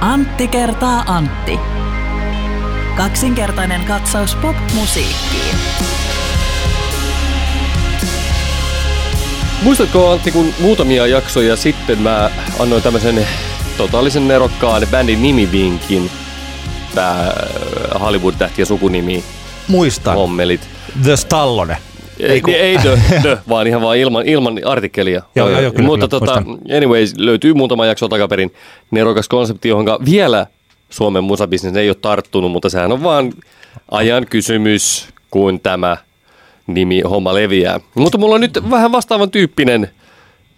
Antti kertaa Antti. Kaksinkertainen katsaus pop-musiikkiin. Muistatko Antti, kun muutamia jaksoja sitten mä annoin tämmöisen totaalisen nerokkaan bändin nimivinkin. Tää Hollywood-tähtien sukunimi Muistan. hommelit. The Stallone. Ei, kun- ei dö, dö, vaan ihan vaan ilman, ilman artikkelia. Joo, joo, joo, kyllä, Mutta kyllä, tota, muistan. anyways, löytyy muutama jakso takaperin nerokas konsepti, johon vielä Suomen musabisnes ei ole tarttunut, mutta sehän on vaan ajan kysymys, kun tämä nimi homma leviää. Mutta mulla on nyt vähän vastaavan tyyppinen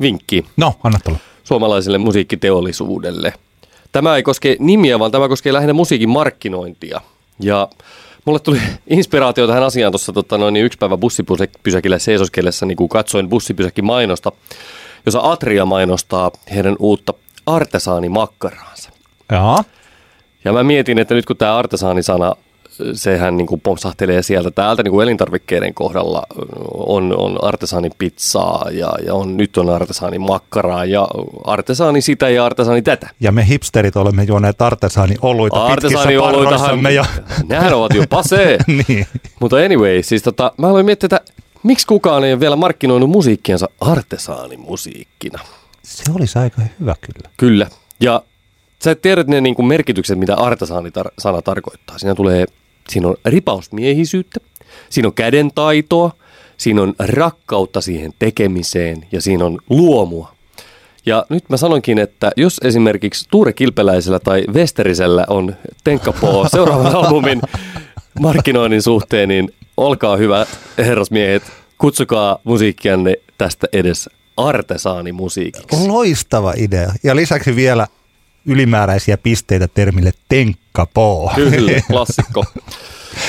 vinkki No, anna tulla. suomalaiselle musiikkiteollisuudelle. Tämä ei koske nimiä, vaan tämä koskee lähinnä musiikin markkinointia. Ja mulle tuli inspiraatio tähän asiaan tuossa tota, noin, niin yksi päivä bussipysäkillä seisoskellessa, niin kun katsoin bussipysäkin mainosta, jossa Atria mainostaa heidän uutta artesaanimakkaraansa. Joo. Ja mä mietin, että nyt kun tämä artesaanisana, sehän niin kuin pompsahtelee sieltä täältä niin kuin elintarvikkeiden kohdalla, on, on artesaanin pizzaa ja, ja on, nyt on artesaanin makkaraa ja artesaani sitä ja artesaani tätä. Ja me hipsterit olemme juoneet artesaani oluita pitkissä parroissamme jo. nehän ovat jo pasee. niin. Mutta anyway, siis tota, mä aloin miettiä, että miksi kukaan ei ole vielä markkinoinut musiikkiansa artesaanimusiikkina. Se olisi aika hyvä kyllä. Kyllä. Ja sä tiedät ne niin kuin merkitykset, mitä artesaani-sana tarkoittaa. Siinä tulee, siinä on ripausmiehisyyttä, siinä on kädentaitoa, siinä on rakkautta siihen tekemiseen ja siinä on luomua. Ja nyt mä sanonkin, että jos esimerkiksi Tuure Kilpeläisellä tai Westerisellä on tenkkapoo seuraavan albumin markkinoinnin suhteen, niin olkaa hyvä herrasmiehet, kutsukaa musiikkianne tästä edes artesaanimusiikiksi. Loistava idea. Ja lisäksi vielä ylimääräisiä pisteitä termille tenkkapoo. Kyllä, klassikko.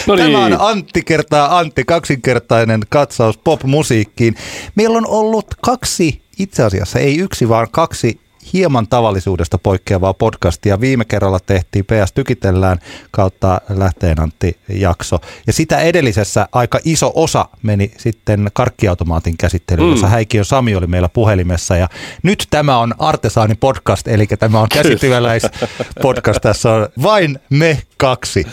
No niin. Tämä on Antti kertaa Antti, kaksinkertainen katsaus pop-musiikkiin. Meillä on ollut kaksi, itse asiassa ei yksi, vaan kaksi hieman tavallisuudesta poikkeavaa podcastia. Viime kerralla tehtiin PS Tykitellään kautta Lähteen Antti jakso. Ja sitä edellisessä aika iso osa meni sitten karkkiautomaatin käsittelyyn, Mm. jossa Häikiön Sami oli meillä puhelimessa. Ja nyt tämä on Artesaani podcast, eli tämä on podcast. Tässä on vain me kaksi.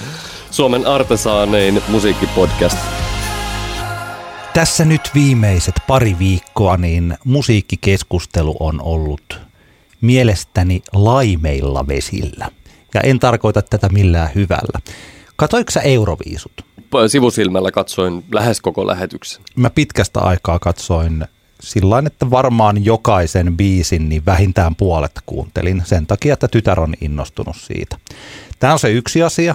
Suomen artesaanein musiikkipodcast. Tässä nyt viimeiset pari viikkoa niin musiikkikeskustelu on ollut mielestäni laimeilla vesillä. Ja en tarkoita tätä millään hyvällä. Katoiko sä Euroviisut? Sivusilmällä katsoin lähes koko lähetyksen. Mä pitkästä aikaa katsoin sillä että varmaan jokaisen biisin niin vähintään puolet kuuntelin sen takia, että tytär on innostunut siitä. Tämä on se yksi asia.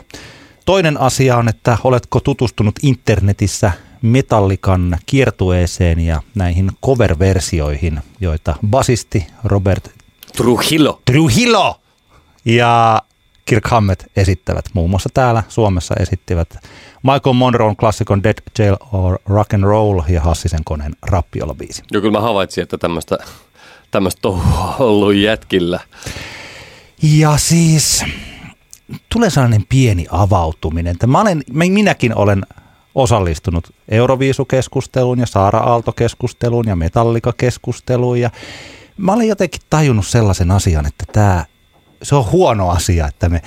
Toinen asia on, että oletko tutustunut internetissä Metallikan kiertueeseen ja näihin cover-versioihin, joita basisti Robert Trujillo. Trujillo ja Kirk Hammett esittävät. Muun muassa täällä Suomessa esittivät Michael Monroon klassikon Dead Jail or Rock and Roll ja Hassisen koneen Rappiola-biisi. Joo, kyllä mä havaitsin, että tämmöistä tämmöistä on ollut jätkillä. Ja siis tulee sellainen pieni avautuminen. Mä olen, minäkin olen osallistunut Euroviisukeskusteluun ja Saara Aalto-keskusteluun ja Metallika-keskusteluun ja mä olen jotenkin tajunnut sellaisen asian, että tämä, se on huono asia, että me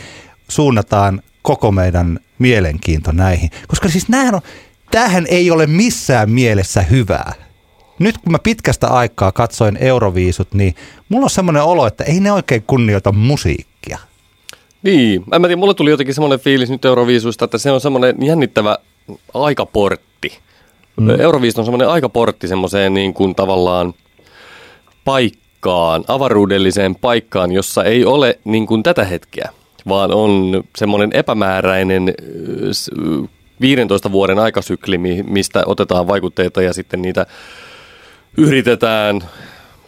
suunnataan koko meidän mielenkiinto näihin. Koska siis näähän on, tämähän ei ole missään mielessä hyvää. Nyt kun mä pitkästä aikaa katsoin Euroviisut, niin mulla on semmoinen olo, että ei ne oikein kunnioita musiikkia. Niin, en mä tiedä, mulle tuli jotenkin semmoinen fiilis nyt Euroviisuista, että se on semmoinen jännittävä aikaportti. Mm. Euroviisut on semmoinen aikaportti semmoiseen niin kuin tavallaan paikkaan, avaruudelliseen paikkaan, jossa ei ole niin kuin tätä hetkeä, vaan on semmoinen epämääräinen ö, s- ö, 15 vuoden aikasykli, mi- mistä otetaan vaikutteita ja sitten niitä yritetään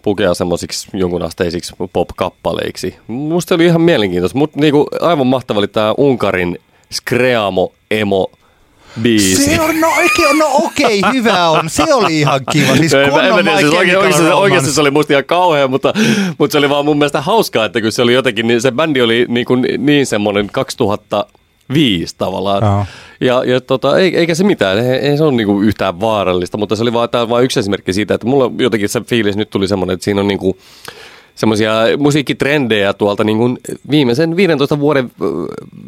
pukea semmoisiksi jonkunasteisiksi pop-kappaleiksi. Musta oli ihan mielenkiintoista, mutta niinku aivan mahtava oli tämä Unkarin Skreamo Emo biisi. Se on, no, oikein, no okei, hyvä on. Se oli ihan kiva. Siis En mä- en mä tiedä, siis oikeasti, Romance. oikeasti se oli musta ihan kauhea, mutta, mutta se oli vaan mun mielestä hauskaa, että kun se oli jotenkin, niin se bändi oli niin, kuin, niin semmoinen 2005 tavallaan. Joo. Ja, ja tota, ei, eikä se mitään, ei, ei se ole niinku yhtään vaarallista, mutta se oli vaan, tää on vain yksi esimerkki siitä, että mulla jotenkin se fiilis nyt tuli semmoinen, että siinä on niinku, semmoisia musiikkitrendejä tuolta niin kuin viimeisen 15 vuoden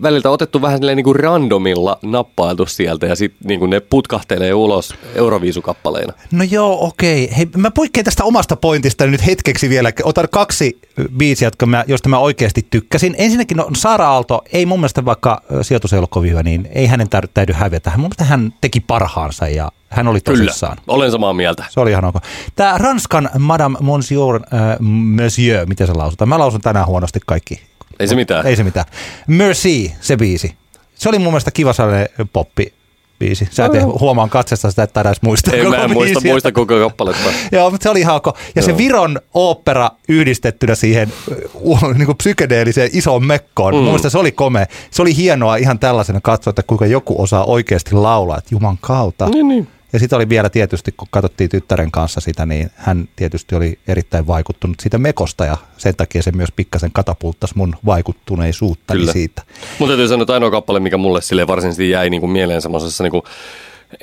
väliltä otettu vähän niin kuin randomilla nappailtu sieltä ja sitten niin ne putkahtelee ulos Euroviisukappaleina. No joo, okei. Hei, mä poikkean tästä omasta pointista nyt hetkeksi vielä. Otan kaksi biisiä, jotka mä, josta mä oikeasti tykkäsin. Ensinnäkin no, Sara Aalto, ei mun mielestä vaikka sijoitus ei ollut kovin hyvä, niin ei hänen täydy hävetä. Mun mielestä hän teki parhaansa ja hän oli tosissaan. Kyllä, olen samaa mieltä. Se oli ihan ok. Tämä Ranskan Madame Monsieur, äh, Monsieur, miten se lausutaan? Mä lausun tänään huonosti kaikki. Ei se mitään. Ei se mitään. Merci, se biisi. Se oli mun mielestä kiva sellainen poppi biisi. Sä et huomaan katsesta sitä, että edes muistaa Ei, koko mä en muista, biisiä. muista koko kappaletta. Joo, mutta se oli ihan ok. Ja se Joo. Viron opera yhdistettynä siihen uh, niin kuin psykedeelliseen isoon mekkoon. Mm. Mun mielestä se oli komea. Se oli hienoa ihan tällaisena katsoa, että kuinka joku osaa oikeasti laulaa, että juman kautta. Niin, niin. Ja sitten oli vielä tietysti, kun katsottiin tyttären kanssa sitä, niin hän tietysti oli erittäin vaikuttunut siitä mekosta ja sen takia se myös pikkasen katapulttasi mun vaikuttuneisuutta siitä. Mutta täytyy sanoa, että ainoa kappale, mikä mulle sille varsinaisesti jäi niin kuin mieleen semmoisessa niin kuin,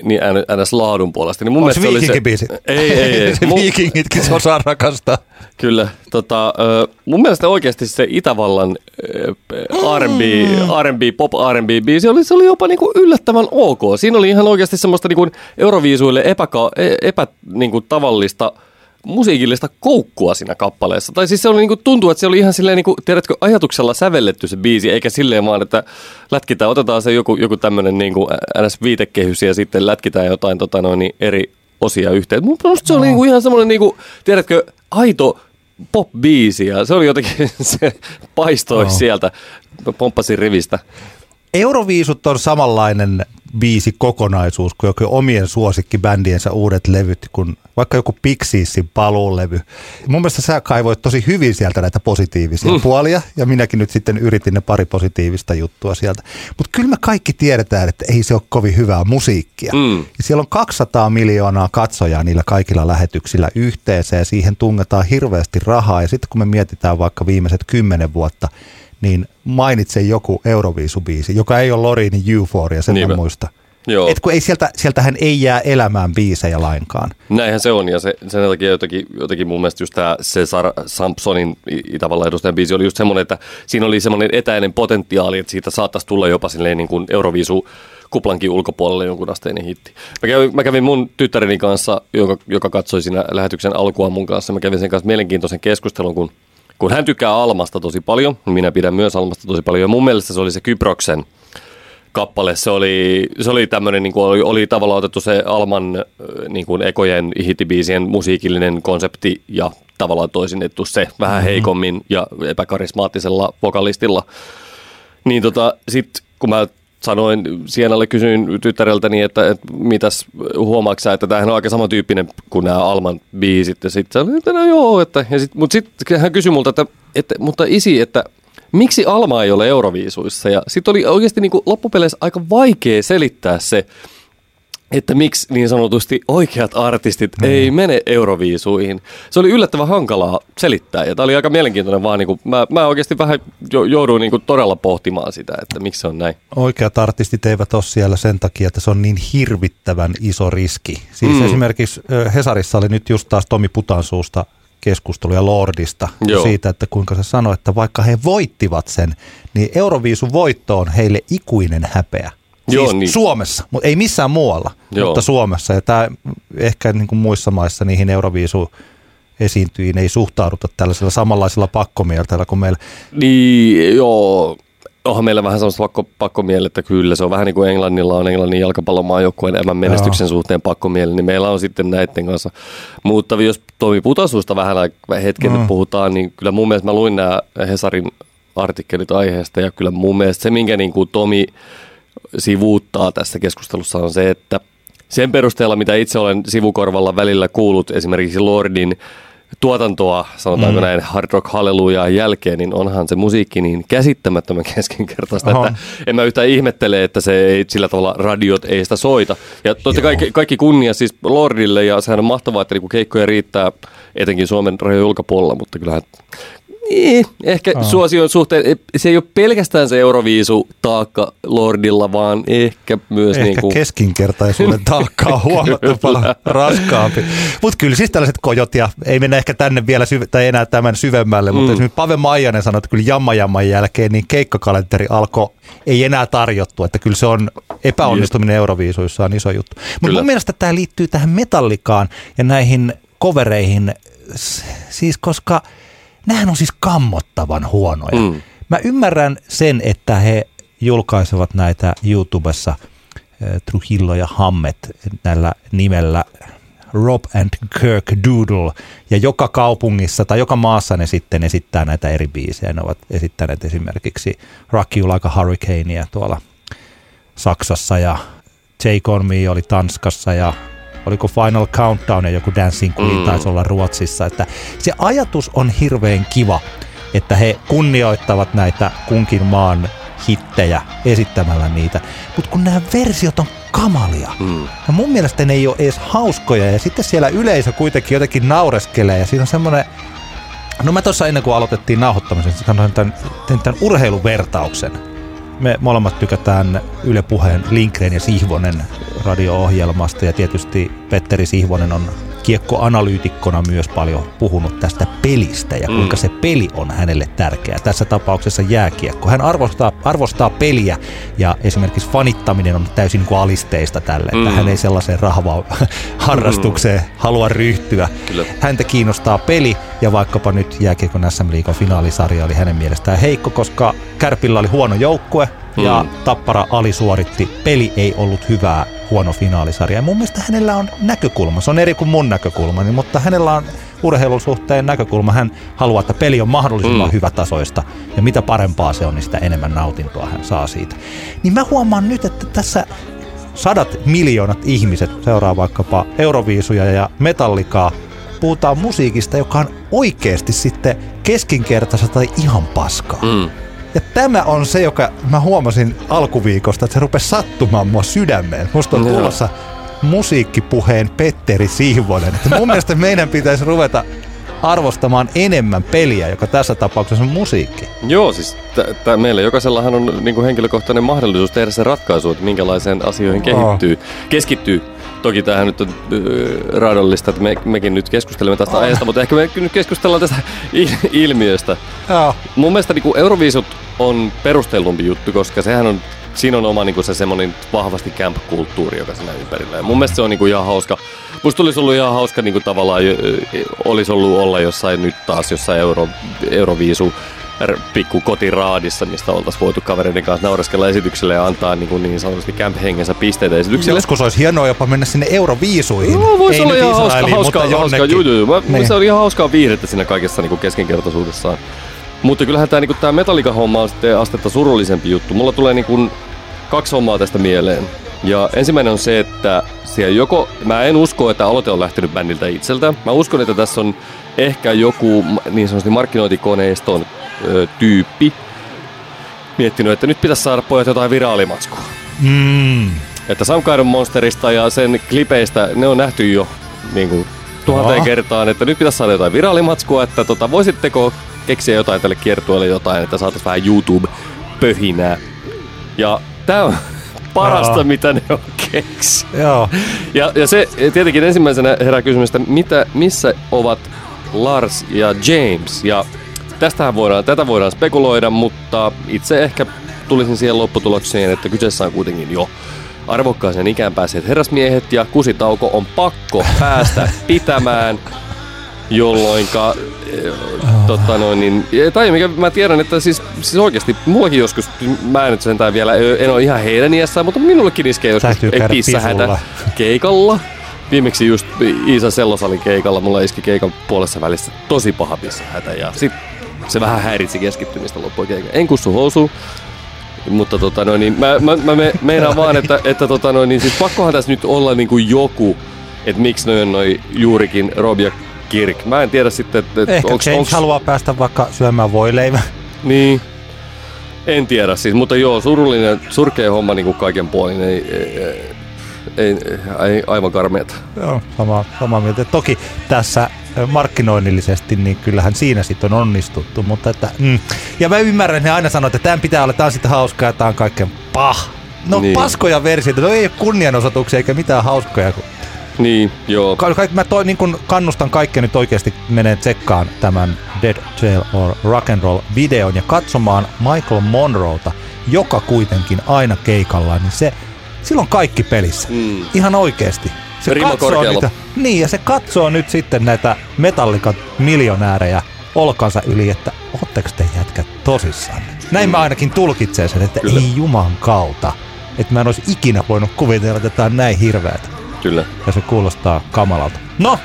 niin ns. laadun puolesta. Niin mun On se oli viikinkibiisi. Ei, ei, ei. se viikingitkin se osaa rakastaa. Kyllä. Tota, mun mielestä oikeasti se Itävallan R&B, R&B, pop R&B biisi oli, se oli jopa niinku yllättävän ok. Siinä oli ihan oikeasti semmoista niinku Euroviisuille epäka, e- epä, niinku tavallista musiikillista koukkua siinä kappaleessa. Tai siis se oli niinku, tuntuu, että se oli ihan silleen, niinku, tiedätkö, ajatuksella sävelletty se biisi, eikä silleen vaan, että lätkitään, otetaan se joku, joku tämmöinen niinku ns. viitekehys ja sitten lätkitään jotain tota noin, niin eri osia yhteen. Mun se oli niinku ihan semmoinen, niinku, tiedätkö, aito pop-biisi ja se oli jotenkin, se paistoi Joo. sieltä, pomppasin rivistä. Euroviisut on samanlainen biisi kokonaisuus kuin joku omien suosikkibändiensä uudet levyt, kun vaikka joku Pixiessin paluulevy. Mun mielestä sä kaivoit tosi hyvin sieltä näitä positiivisia mm. puolia, ja minäkin nyt sitten yritin ne pari positiivista juttua sieltä. Mutta kyllä me kaikki tiedetään, että ei se ole kovin hyvää musiikkia. Mm. Ja siellä on 200 miljoonaa katsojaa niillä kaikilla lähetyksillä yhteensä, ja siihen tungetaan hirveästi rahaa, ja sitten kun me mietitään vaikka viimeiset kymmenen vuotta, niin mainitse joku Euroviisubiisi, joka ei ole Lorinin Euphoria, sen Niinpä. mä muista. Joo. Et kun ei sieltä, sieltähän ei jää elämään biisejä lainkaan. Näinhän se on, ja se, sen takia jotenkin, jotenkin mun mielestä just tämä Cesar Sampsonin Itävallan edustajan biisi oli just semmoinen, että siinä oli semmoinen etäinen potentiaali, että siitä saattaisi tulla jopa silleen niin kuin Euroviisu kuplankin ulkopuolelle jonkun asteinen hitti. Mä kävin, mä kävin mun tyttäreni kanssa, joka, joka katsoi siinä lähetyksen alkua mun kanssa, mä kävin sen kanssa mielenkiintoisen keskustelun, kun, kun hän tykkää Almasta tosi paljon, minä pidän myös Almasta tosi paljon, ja mun mielestä se oli se Kyproksen kappale. Se oli, se oli tämmöinen, niin kuin oli, oli tavallaan otettu se Alman niin kuin ekojen hittibiisien musiikillinen konsepti ja tavallaan toisinnettu se vähän heikommin ja epäkarismaattisella vokalistilla. Niin tota, sit kun mä sanoin, Sienalle kysyin tyttäreltäni, että, että mitäs huomaatko että tämähän on aika samantyyppinen kuin nämä Alman biisit. Ja sitten sanoin, että no joo, että, ja sit, mutta sitten hän kysyi multa, että, että, mutta isi, että miksi Alma ei ole Euroviisuissa? Ja sitten oli oikeasti niin kuin loppupeleissä aika vaikea selittää se, että miksi niin sanotusti oikeat artistit mm. ei mene Euroviisuihin. Se oli yllättävän hankalaa selittää ja tämä oli aika mielenkiintoinen vaan, niin kuin, mä, mä oikeasti vähän jo, jouduin niin kuin todella pohtimaan sitä, että miksi se on näin. Oikeat artistit eivät ole siellä sen takia, että se on niin hirvittävän iso riski. Siis Mm. esimerkiksi Hesarissa oli nyt just taas Tomi Putansuusta keskusteluja Lordista Joo. siitä, että kuinka se sanoi, että vaikka he voittivat sen, niin Euroviisun voitto on heille ikuinen häpeä. Siis Joo, niin. Suomessa, mutta ei missään muualla, Joo. mutta Suomessa. Ja tämä ehkä niin kuin muissa maissa niihin Euroviisu esiintyjiin ei suhtauduta tällaisella samanlaisella pakkomielteellä kuin meillä. Niin, joo. Onhan meillä vähän sellaista pakko, pakkomieli, että kyllä se on vähän niin kuin Englannilla on Englannin jalkapallomaajoukkueen emän menestyksen suhteen pakkomieli, niin meillä on sitten näiden kanssa. Mutta jos Tomi Putasusta vähän hetken Mm. puhutaan, niin kyllä mun mielestä mä luin nämä Hesarin artikkelit aiheesta ja kyllä mun mielestä se, minkä niin kuin Tomi sivuuttaa tässä keskustelussa on se, että sen perusteella, mitä itse olen sivukorvalla välillä kuullut esimerkiksi Lordin tuotantoa, sanotaanko mm. näin, Hard Rock Hallelujah jälkeen, niin onhan se musiikki niin käsittämättömän keskinkertaista, Oho. että en mä yhtään ihmettele, että se ei sillä tavalla radiot ei sitä soita. Ja totta kaikki, kaikki kunnia siis Lordille ja sehän on mahtavaa, että niinku keikkoja riittää etenkin Suomen rajojen ulkopuolella, mutta kyllähän Niin, ehkä oh. suosion suhteen, se ei ole pelkästään se Euroviisu taakka Lordilla, vaan ehkä myös... Ehkä niin kuin... keskinkertaisuuden taakka on huomattavasti raskaampi. Mutta kyllä siis tällaiset kojot, ja ei mennä ehkä tänne vielä syv- tai enää tämän syvemmälle, mm. mutta esimerkiksi Pave Maijanen sanoi, että kyllä Jamma Jamman jälkeen niin keikkakalenteri alkoi, ei enää tarjottu, että kyllä se on epäonnistuminen Euroviisuissa on iso juttu. Mutta mun mielestä tämä liittyy tähän metallikaan ja näihin kovereihin, siis koska – Nämähän on siis kammottavan huonoja. Mm. Mä ymmärrän sen, että he julkaisevat näitä YouTubessa äh, Trujillo ja Hammet näillä nimellä Rob and Kirk Doodle, ja joka kaupungissa tai joka maassa ne sitten esittää näitä eri biisejä. Ne ovat esittäneet esimerkiksi Rock You Like a Hurricanea tuolla Saksassa, ja Take On Me oli Tanskassa, ja oliko Final Countdown ja joku Dancing Queen mm. taisi olla Ruotsissa. Että se ajatus on hirveän kiva, että he kunnioittavat näitä kunkin maan hittejä esittämällä niitä. Mutta kun nämä versiot on kamalia. Mm. Ja mun mielestä ne ei ole edes hauskoja. Ja sitten siellä yleisö kuitenkin jotenkin naureskelee. Ja siinä on semmoinen... No mä tuossa ennen kuin aloitettiin nauhoittamisen, sanoin tämän, tämän urheiluvertauksen me molemmat tykätään Yle Puheen Lindgren ja Sihvonen radio-ohjelmasta ja tietysti Petteri Sihvonen on kiekkoanalyytikkona myös paljon puhunut tästä pelistä ja kuinka mm. se peli on hänelle tärkeä. Tässä tapauksessa jääkiekko. Hän arvostaa, arvostaa peliä ja esimerkiksi fanittaminen on täysin niin kuin alisteista tälle, mm. että hän ei sellaiseen rahvaan harrastukseen mm. halua ryhtyä. Kyllä. Häntä kiinnostaa peli ja vaikkapa nyt jääkiekon SM Liigan finaalisarja oli hänen mielestään heikko, koska Kärpillä oli huono joukkue, ja mm. Tappara alisuoritti. Peli ei ollut hyvää, huono finaalisarja. Ja mun mielestä hänellä on näkökulma. Se on eri kuin mun näkökulma, niin, mutta hänellä on urheilun suhteen näkökulma. Hän haluaa, että peli on mahdollisimman mm. hyvätasoista. Ja mitä parempaa se on, niin sitä enemmän nautintoa hän saa siitä. Niin mä huomaan nyt, että tässä sadat miljoonat ihmiset seuraa vaikkapa Euroviisuja ja Metallikaa. Puhutaan musiikista, joka on oikeasti sitten keskinkertaista tai ihan paskaa. Mm. Ja tämä on se, joka mä huomasin alkuviikosta, että se rupesi sattumaan mua sydämeen. Musta on tulossa musiikkipuheen Petteri Siivonen. Että mun mielestä meidän pitäisi ruveta arvostamaan enemmän peliä, joka tässä tapauksessa on musiikki. Joo, siis t- t- meillä jokaisellahan on niin kuin henkilökohtainen mahdollisuus tehdä se ratkaisu, että minkälaiseen asioihin kehittyy, oh. keskittyy. Toki tämähän nyt on äh, raadollista, että me, mekin nyt keskustelemme tästä oh. aiheesta, mutta ehkä me nyt keskustellaan tästä ilmiöstä. Oh. Mun mielestä niin kuin Euroviisut on perustellumpi juttu, koska sehän on, siinä on oma niin kuin se semmoinen vahvasti camp-kulttuuri, joka siinä ympärillä. Ja mun mielestä se on niin kuin ihan hauska. Musta olisi ollut ihan hauska niin kuin tavallaan, olisi ollut olla jossain nyt taas jossain Euro, Euroviisu pikku kotiraadissa, mistä oltaisiin voitu kavereiden kanssa naureskella esitykselle ja antaa niin, kuin niin sanotusti camp-hengessä pisteitä esitykselle. Joskus olisi hienoa jopa mennä sinne Euroviisuihin. No, voisi olla ihan hauska, hauska, hauska, juu, juu, Mä, niin. Se oli ihan hauskaa viihdettä siinä kaikessa niin kuin keskinkertaisuudessaan. Mutta kyllähän tämä niinku, Metallica-homma on sitten astetta surullisempi juttu. Mulla tulee niinku, kaksi hommaa tästä mieleen. Ja ensimmäinen on se, että siellä joko, mä en usko, että aloite on lähtenyt bändiltä itseltä. Mä uskon, että tässä on ehkä joku niin sanotusti markkinointikoneiston ö, tyyppi miettinyt, että nyt pitäisi saada pojat jotain viraalimatskua. Mm. Että Soundgarden Monsterista ja sen klipeistä, ne on nähty jo niin kuin, tuhanteen kertaan, että nyt pitäisi saada jotain viraalimatskua, että tota, voisitteko keksiä jotain tälle kiertueelle jotain, että saataisiin vähän YouTube-pöhinää. Ja tää on parasta, Joo. mitä ne on keksi. Joo. Ja, ja se tietenkin ensimmäisenä herää kysymys, että mitä, missä ovat Lars ja James? Ja tästähän voidaan, tätä voidaan spekuloida, mutta itse ehkä tulisin siihen lopputulokseen, että kyseessä on kuitenkin jo arvokkaaseen ikään päässeet herrasmiehet ja kusitauko on pakko päästä pitämään jolloinka oh. tota noin, niin, tai mikä mä tiedän, että siis, siis oikeasti mullakin joskus, mä en nyt sentään vielä, en ole ihan heidän iässä, mutta minullekin iskee joskus pissahätä keikalla. Viimeksi just Iisa Sellosalin keikalla, mulla iski keikan puolessa välissä tosi paha pissahätä ja sit se vähän häiritsi keskittymistä loppuun. En kussu housu, mutta tota noin, niin mä, mä, mä me, meinaan vaan, että, että tota noin, niin siis pakkohan tässä nyt olla niin kuin joku, että miksi noin noi juurikin Rob ja Kirk. Mä en tiedä sitten, että... Ehkä onks, James onks... haluaa päästä vaikka syömään voileivä. Niin. En tiedä siis, mutta joo, surullinen, surkea homma niin kuin kaiken puolin. Ei, ei, ei, ei aivan karmeeta. Joo, sama, sama mieltä. Toki tässä markkinoinnillisesti, niin kyllähän siinä sitten on onnistuttu. Mutta että, mm. Ja mä ymmärrän, että ne aina sanoo, että tämän pitää olla, tämä on sitten hauskaa, tämä on kaikkein pah. No niin. paskoja versioita, no ei ole kunnianosoituksia eikä mitään hauskoja. Niin, joo. Ka- mä toi, niin kun kannustan kaikkia nyt oikeasti menee tsekkaan tämän Dead Jail or Rock and Roll videon ja katsomaan Michael Monroeta, joka kuitenkin aina keikalla, niin se, silloin kaikki pelissä. Mm. Ihan oikeasti. Se katsoo niitä, niin, ja se katsoo nyt sitten näitä metallikat miljonäärejä olkansa yli, että ootteko te jätkät tosissaan? Näin mm. mä ainakin tulkitsen sen, että Kyllä. ei juman kautta. Että mä en olisi ikinä voinut kuvitella, että tämä on näin hirveätä. Kyllä. Ja se kuulostaa kamalalta. No,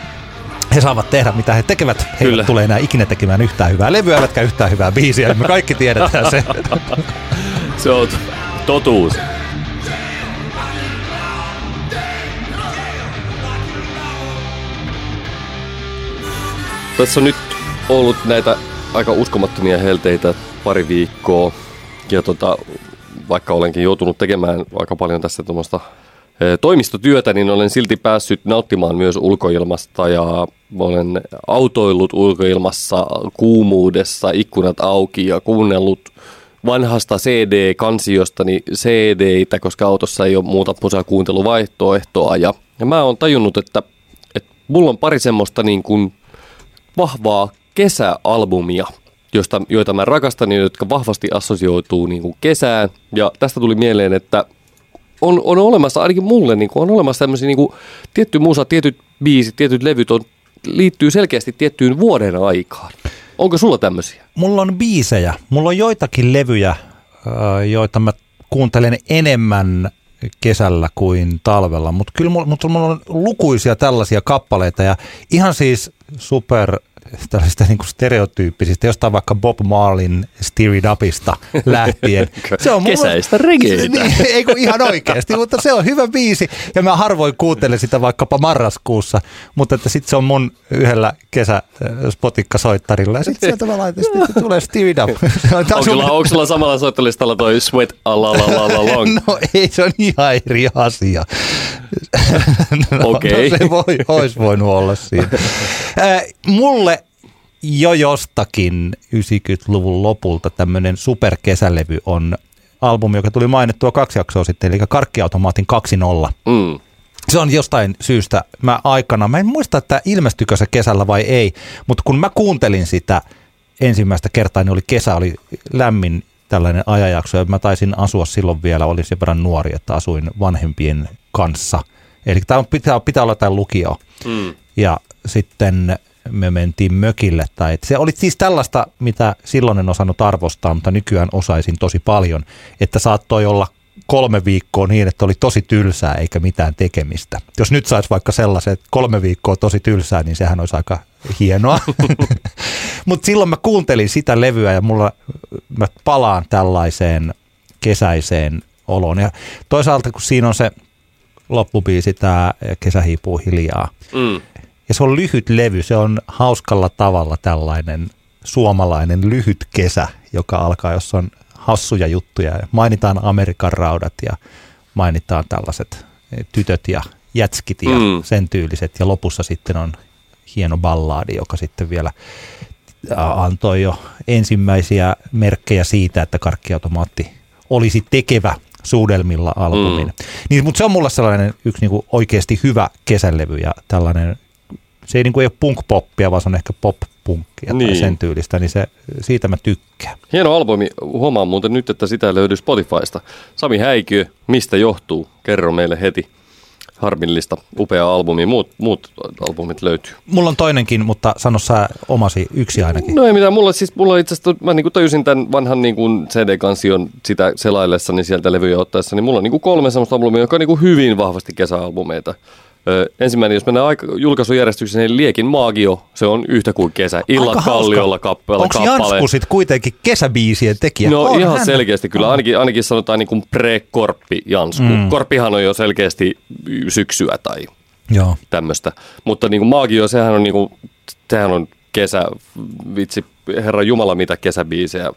he saavat tehdä mitä he tekevät. He Kyllä. tulee enää ikinä tekemään yhtään hyvää levyä, eivätkä yhtään hyvää biisiä. Me kaikki tiedetään se. se on totuus. Tässä on nyt ollut näitä aika uskomattomia helteitä pari viikkoa. Ja tota, vaikka olenkin joutunut tekemään aika paljon tässä tuommoista toimistotyötä, niin olen silti päässyt nauttimaan myös ulkoilmasta ja olen autoillut ulkoilmassa kuumuudessa, ikkunat auki ja kuunnellut vanhasta CD-kansiostani CD-tä, koska autossa ei ole muuta kuunteluvaihtoehtoa. Ja, ja mä oon tajunnut, että, että mulla on pari semmoista niin kuin vahvaa kesäalbumia, josta, joita mä rakastan ja jotka vahvasti assosioituu niin kuin kesään. Ja tästä tuli mieleen, että on, on olemassa, ainakin mulle, niin kuin, on olemassa tämmöisiä niin tietty musa, tietyt biisit, tietyt levyt on, liittyy selkeästi tiettyyn vuoden aikaan. Onko sulla tämmöisiä? Mulla on biisejä. Mulla on joitakin levyjä, joita mä kuuntelen enemmän kesällä kuin talvella, mutta kyllä mulla, mutta mulla on lukuisia tällaisia kappaleita ja ihan siis super tällaisista niin stereotyyppisistä, jostain vaikka Bob Marlin Steer It Upista lähtien. Se on Kesäistä regeitä. Niin, ei kun ihan oikeasti, mutta se on hyvä biisi ja mä harvoin kuuntelen sitä vaikkapa marraskuussa, mutta että sitten se on mun yhdellä kesä spotikkasoittarilla ja sitten sieltä mä laitan, että tulee Steer It Up. onko, sulla, onko sulla samalla soittelistalla toi Sweat Long? No ei, se on ihan eri asia. no, Okei. No, se voi, olisi voinut olla siinä. Äh, mulle jo jostakin 90-luvun lopulta tämmöinen superkesälevy on albumi, joka tuli mainittua kaksi jaksoa sitten, eli Karkkiautomaatin 2.0. Mm. Se on jostain syystä, mä aikana, mä en muista, että ilmestykö se kesällä vai ei, mutta kun mä kuuntelin sitä ensimmäistä kertaa, niin oli kesä, oli lämmin tällainen ajanjakso, ja mä taisin asua silloin vielä, olin sen verran nuori, että asuin vanhempien kanssa. Eli tämä pitää, pitää olla tämä lukio. Mm. Ja sitten me mentiin mökille. Tai, se oli siis tällaista, mitä silloin en osannut arvostaa, mutta nykyään osaisin tosi paljon, että saattoi olla kolme viikkoa niin, että oli tosi tylsää eikä mitään tekemistä. Jos nyt saisi vaikka sellaisen, että kolme viikkoa tosi tylsää, niin sehän olisi aika hienoa. Mutta silloin mä kuuntelin sitä levyä ja mulla, mä palaan tällaiseen kesäiseen oloon. Ja toisaalta kun siinä on se loppubiisi, tämä Kesä hiipuu hiljaa, mm. Ja se on lyhyt levy, se on hauskalla tavalla tällainen suomalainen lyhyt kesä, joka alkaa, jos on hassuja juttuja. Mainitaan Amerikan raudat ja mainitaan tällaiset tytöt ja jätskit ja mm. sen tyyliset. Ja lopussa sitten on hieno ballaadi, joka sitten vielä antoi jo ensimmäisiä merkkejä siitä, että karkkiautomaatti olisi tekevä suudelmilla albumin. Mm. Niin, mutta se on mulle sellainen yksi niin kuin oikeasti hyvä kesälevy ja tällainen se ei, niin kuin, ei ole punk-poppia, vaan se on ehkä pop-punkkia niin. tai sen tyylistä, niin se, siitä mä tykkään. Hieno albumi. Huomaan muuten nyt, että sitä löytyy Spotifysta. Sami Häikiö, mistä johtuu? Kerro meille heti. Harmillista, upea albumi. Muut, muut albumit löytyy. Mulla on toinenkin, mutta sano sä omasi yksi ainakin. No ei mitään. Mulla, siis, mulla itse asiassa, mä niin tajusin tämän vanhan niin kuin CD-kansion sitä selaillessani sieltä levyjä ottaessa, niin mulla on niin kuin kolme sellaista albumia, jotka on niin kuin hyvin vahvasti kesäalbumeita. Ö, ensimmäinen, jos mennään aika, julkaisujärjestykseen, niin Liekin Maagio, se on yhtä kuin kesä. Illat Aika Kalliolla kappale. Onko Jansku sitten kuitenkin kesäbiisien tekijä? No on ihan hän. selkeästi kyllä. Ainakin, ainakin sanotaan niin kuin pre-korppi Jansku. Mm. Korppihan on jo selkeästi syksyä tai tämmöistä. Mutta niin kuin Maagio, sehän on, niin kuin, sehän on kesä, vitsi, herra Jumala mitä kesäbiisejä,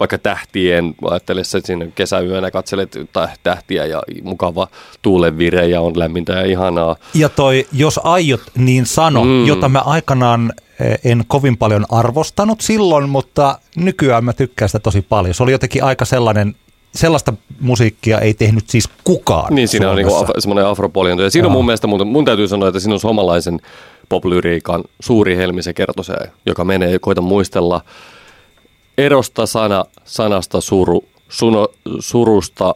vaikka tähtien, ajattelessa, että sinne kesäyönä katselet tähtiä ja mukava tuulenvire ja on lämmintä ja ihanaa. Ja toi, jos aiot niin sano, mm. jota mä aikanaan eh, en kovin paljon arvostanut silloin, mutta nykyään mä tykkään sitä tosi paljon. Se oli jotenkin aika sellainen sellaista musiikkia ei tehnyt siis kukaan Niin, siinä Suomessa. on niinku semmoinen afropolionto. Ja siinä on mun mielestä, mun, mun täytyy sanoa, että siinä on suomalaisen poplyriikan suuri helmi se kertosee, joka menee, koita muistella erosta sana, sanasta suru, suno, surusta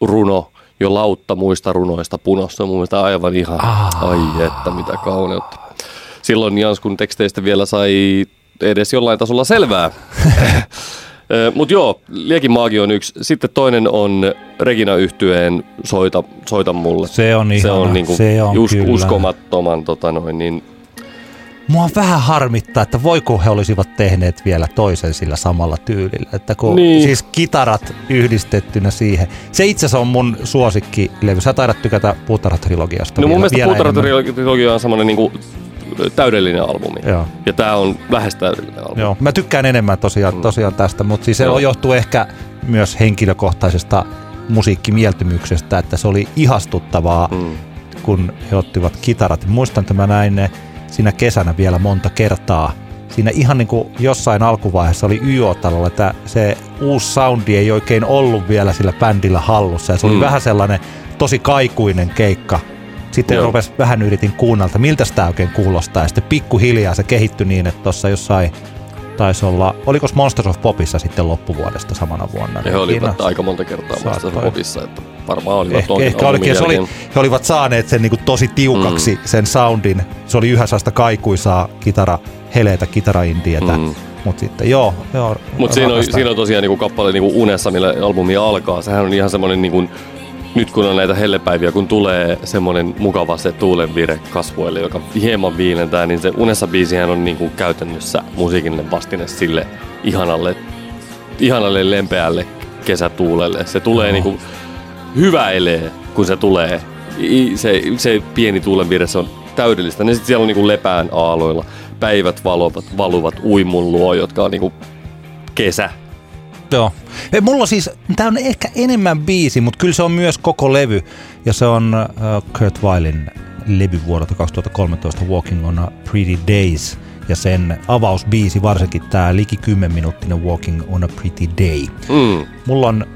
runo, jo lautta muista runoista punossa. Mun mielestä aivan ihan, Ah. ai että mitä kauneutta. Silloin Janskun teksteistä vielä sai edes jollain tasolla selvää. Mutta joo, Liekin maagi on yksi. Sitten toinen on Regina yhtyeen Soita, Soita mulle. Se on se ihana, on, niinku se on us, kyllä. uskomattoman tota noin, niin Mua vähän harmittaa, että voiko he olisivat tehneet vielä toisen sillä samalla tyylillä. Että kun Niin. siis kitarat yhdistettynä siihen. Se itse asiassa on mun suosikkilevy. Sä taidat tykätä Puutarha-trilogiasta No mun mielestä. Puutarha-trilogia on semmoinen niinku täydellinen albumi. Joo. Ja tää on lähes täydellinen albumi. Joo, mä tykkään enemmän tosiaan, tosiaan tästä, mutta siis se Joo. johtuu ehkä myös henkilökohtaisesta musiikkimieltymyksestä, että se oli ihastuttavaa, Mm. kun he ottivat kitarat. Muistan, että mä näin ne siinä kesänä vielä monta kertaa. Siinä ihan niin kuin jossain alkuvaiheessa oli YO-talolla, että se uusi soundi ei oikein ollut vielä sillä bändillä hallussa. Ja se oli Mm. vähän sellainen tosi kaikuinen keikka. Sitten Joo. rupes vähän yritin kuunnella, miltä sitä oikein kuulostaa. Ja sitten pikkuhiljaa se kehittyi niin, että tuossa jossain taisi olla, oliko Monsters of Popissa sitten loppuvuodesta samana vuonna? He olivat Siinä- aika monta kertaa Saattoi. Monsters popissa, että varmaan olivat Ehkä, ehkä olikin, se oli, he olivat saaneet sen niinku tosi tiukaksi, mm. sen soundin. Se oli yhä sellaista kaikuisaa kitara, heleitä kitaraindietä. Mm. Mutta sitten joo, joo Mutta siinä on, siinä on tosiaan niinku kappale niinku Unessa, millä albumi alkaa. Sehän on ihan semmoinen, niinku, nyt kun on näitä hellepäiviä, kun tulee semmoinen mukava se tuulenvire kasvoille, joka hieman viilentää, niin se Unessa biisihän on niinku käytännössä musiikillinen vastine sille ihanalle, ihanalle lempeälle kesätuulelle. Se tulee niinku hyväilee, kun se tulee. Se, se pieni tuulenvire, se on täydellistä. Ne sitten siellä on niinku lepään aaloilla. Päivät valuvat, valuvat uimun luo, jotka on niinku kesä. Joo. Ei, Mulla siis, tää on ehkä enemmän biisi, mutta kyllä se on myös koko levy. Ja se on uh, Kurt Weillin levy vuodelta 2013 Walking on a Pretty Days. Ja sen avausbiisi, varsinkin tämä liki 10 minuuttinen Walking on a Pretty Day. Mm. Mulla on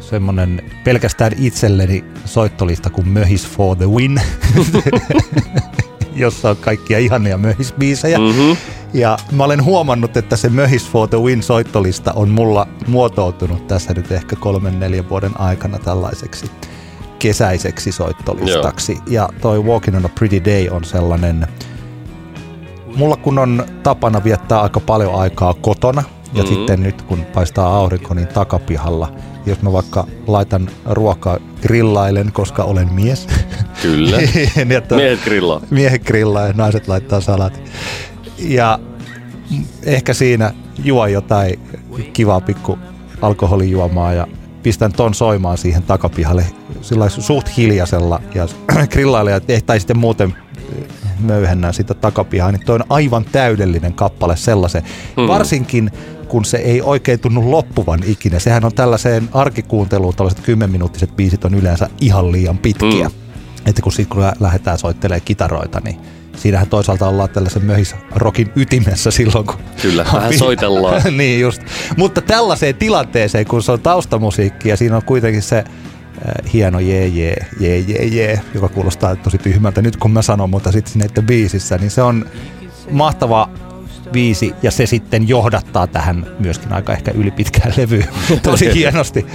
semmonen pelkästään itselleni soittolista kuin Möhis for the Win, jossa on kaikkia ihania möhisbiisejä. Mm-hmm. Ja mä olen huomannut, että se Möhis for the Win soittolista on mulla muotoutunut tässä nyt ehkä kolmen neljän vuoden aikana tällaiseksi kesäiseksi soittolistaksi. Ja toi Walking on a Pretty Day on sellainen, mulla kun on tapana viettää aika paljon aikaa kotona, ja Mhm. sitten nyt kun paistaa aurinko, niin takapihalla, jos mä vaikka laitan ruokaa grillailen, koska olen mies. Kyllä. niin, että Miehet grillaa. miehet grillaa ja naiset laittaa salat. Ja ehkä siinä juo jotain kivaa pikku alkoholijuomaa ja pistän ton soimaan siihen takapihalle sillä suht hiljaisella ja grillailen ja tai sitten muuten eh, möyhennän sitä takapihaa, niin toi on aivan täydellinen kappale sellaisen. Mm. Varsinkin kun se ei oikein tunnu loppuvan ikinä. Sehän on tällaiseen arkikuunteluun, tällaiset 10-minuuttiset biisit on yleensä ihan liian pitkiä. Mm. Että kun sitten kun lä- lähdetään soittelemaan kitaroita, niin siinähän toisaalta ollaan tällaisen möhisrokin ytimessä silloin, kun... Kyllä, vähän soitellaan. niin just. Mutta tällaiseen tilanteeseen, kun se on taustamusiikki ja siinä on kuitenkin se äh, hieno jee jee, jee jee jee, joka kuulostaa tosi tyhmältä nyt kun mä sanon, mutta sitten itse biisissä, niin se on mahtava biisi ja se sitten johdattaa tähän myöskin aika ehkä ylipitkään levyyn tosi hienosti.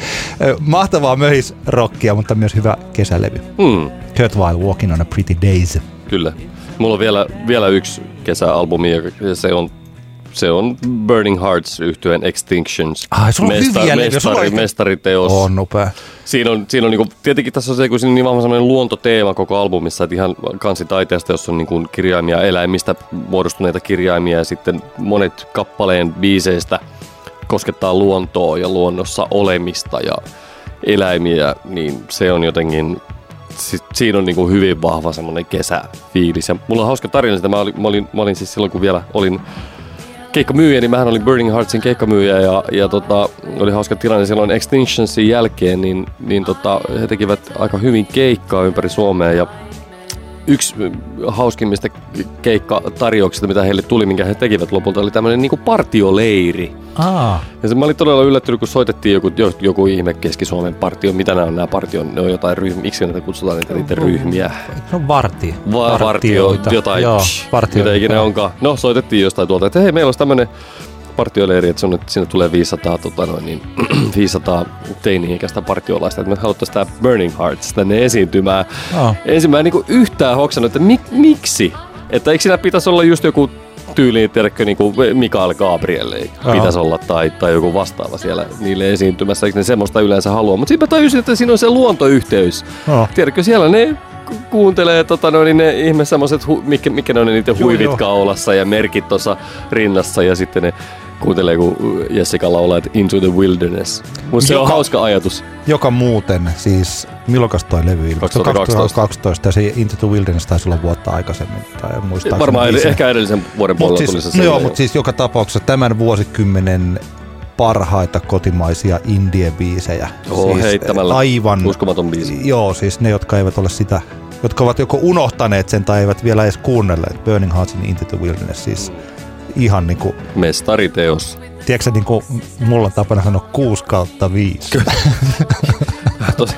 Mahtavaa möhisrockia, mutta myös hyvä kesälevy. Mm. Kurt Weill, Walking on a Pretty Days. Kyllä. Mulla on vielä, vielä yksi kesäalbumi, ja se on, se on Burning Hearts yhtyeen Extinctions. Ai, sulla on hyviä levyjä, sulla on mestari, mestariteos. On upea. Siinä on, siinä on niinku, tietenkin tässä on se, kun siinä on niin vahva sellainen luontoteema koko albumissa, että ihan kansitaiteesta, jossa on niinku kirjaimia eläimistä muodostuneita kirjaimia ja sitten monet kappaleen biiseistä koskettaa luontoa ja luonnossa olemista ja eläimiä, niin se on jotenkin, si- siinä on niinku hyvin vahva semmoinen kesäfiilis. Ja mulla on hauska tarina sitä, mä olin, mä olin, mä olin siis silloin kun vielä olin keikkamyyjä, niin mähän olin Burning Heartsin keikkamyyjä ja, ja tota, oli hauska tilanne silloin Extinctionsin jälkeen, niin, niin tota, he tekivät aika hyvin keikkaa ympäri Suomea ja yksi hauskimmista keikkatarjouksista, mitä heille tuli, minkä he tekivät lopulta, oli tämmöinen niin partioleiri. Aa, Ja se, mä olin todella yllättynyt, kun soitettiin joku, jo- joku ihme Keski-Suomen partio. Mitä nämä on nämä partio? Ne on jotain ryhmiä. Miksi näitä kutsutaan niitä niiden ryhmiä? on varti. Va- Vartioita. jotain, Joo, psh, mitä ikinä onkaan. No, soitettiin jostain tuolta, että hei, meillä olisi tämmöinen partioleiri, että sinne, sinne tulee 500, tota noin, niin, 500 teini-ikäistä partiolaista, että me haluttaisiin tämä Burning Hearts tänne esiintymään. Joo. Ensin mä en niin yhtään hoksannut, että mik, miksi? Että eikö siinä pitäisi olla just joku tyyliin, tiedätkö, niin kuin Mikael Gabriel Joo. pitäisi olla tai, tai joku vastaava siellä niille esiintymässä, eikö ne semmoista yleensä halua. Mutta sitten mä tajusin, että siinä on se luontoyhteys. Joo. Tiedätkö, siellä ne ku- kuuntelee tota, no, niin ne ihme semmoiset, hu- mikä, mikä ne on ne niiden Joo, huivit joo. kaulassa ja merkit tuossa rinnassa ja sitten ne kuuntelee, kun Jessica laulaa, että Into the Wilderness. Mutta se on hauska ajatus. Joka muuten, siis milloin toi levy ilmestyi? 2012. 2012 ja se Into the Wilderness taisi olla vuotta aikaisemmin. Tai muistaakseni Varmaan ed- ehkä edellisen vuoden Mut puolella siis, tuli se no joo, mutta siis joka tapauksessa tämän vuosikymmenen parhaita kotimaisia indie-biisejä. Joo, siis heittämällä. Aivan. Uskomaton biisi. Joo, siis ne, jotka eivät ole sitä, jotka ovat joko unohtaneet sen tai eivät vielä edes kuunnelleet. Burning Heartsin Into the Wilderness, siis ihan niinku, Mestariteos. tiedätkö sä, niinku, mulla on tapana sanoa 6 kautta 5. Tosi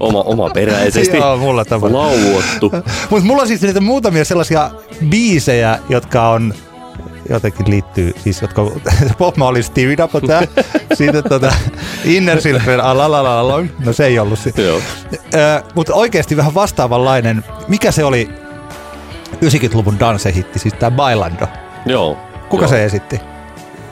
oma, oma peräisesti Joo, mulla tapana. lauottu. Mutta mulla on siis niitä muutamia sellaisia biisejä, jotka on jotenkin liittyy, siis jotka, Pop oli Stevie Dapo tää, sitten tota, Inner Silver, alalalala, no se ei ollut se. Joo. Mutta oikeasti vähän vastaavanlainen, mikä se oli 90-luvun dance-hitti, siis tää Bailando. Joo. Kuka Joo. se esitti?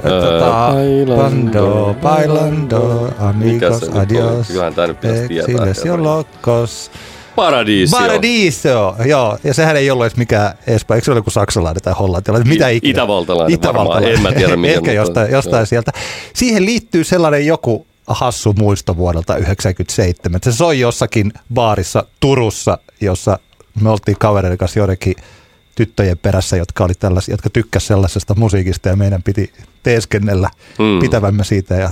Öö, Tota, Bailando, Bailando, amigos, se adios, Kyllähän tää nyt pitäisi tietää. exiles locos. Paradiisio. Paradiso, joo. Ja sehän ei ollut edes mikään Espanja, eikö se ole joku saksalainen tai hollantilainen, mitä ikinä. Itävaltalainen varmaan, en mä tiedä mikä, Ehkä jostain, jostain joo. sieltä. Siihen liittyy sellainen joku hassu muisto vuodelta 1997. Se soi jossakin baarissa Turussa, jossa me oltiin kavereiden kanssa joidenkin tyttöjen perässä, jotka oli tällaisia, jotka tykkäsivät sellaisesta musiikista ja meidän piti teeskennellä Mm. mm. pitävämme siitä ja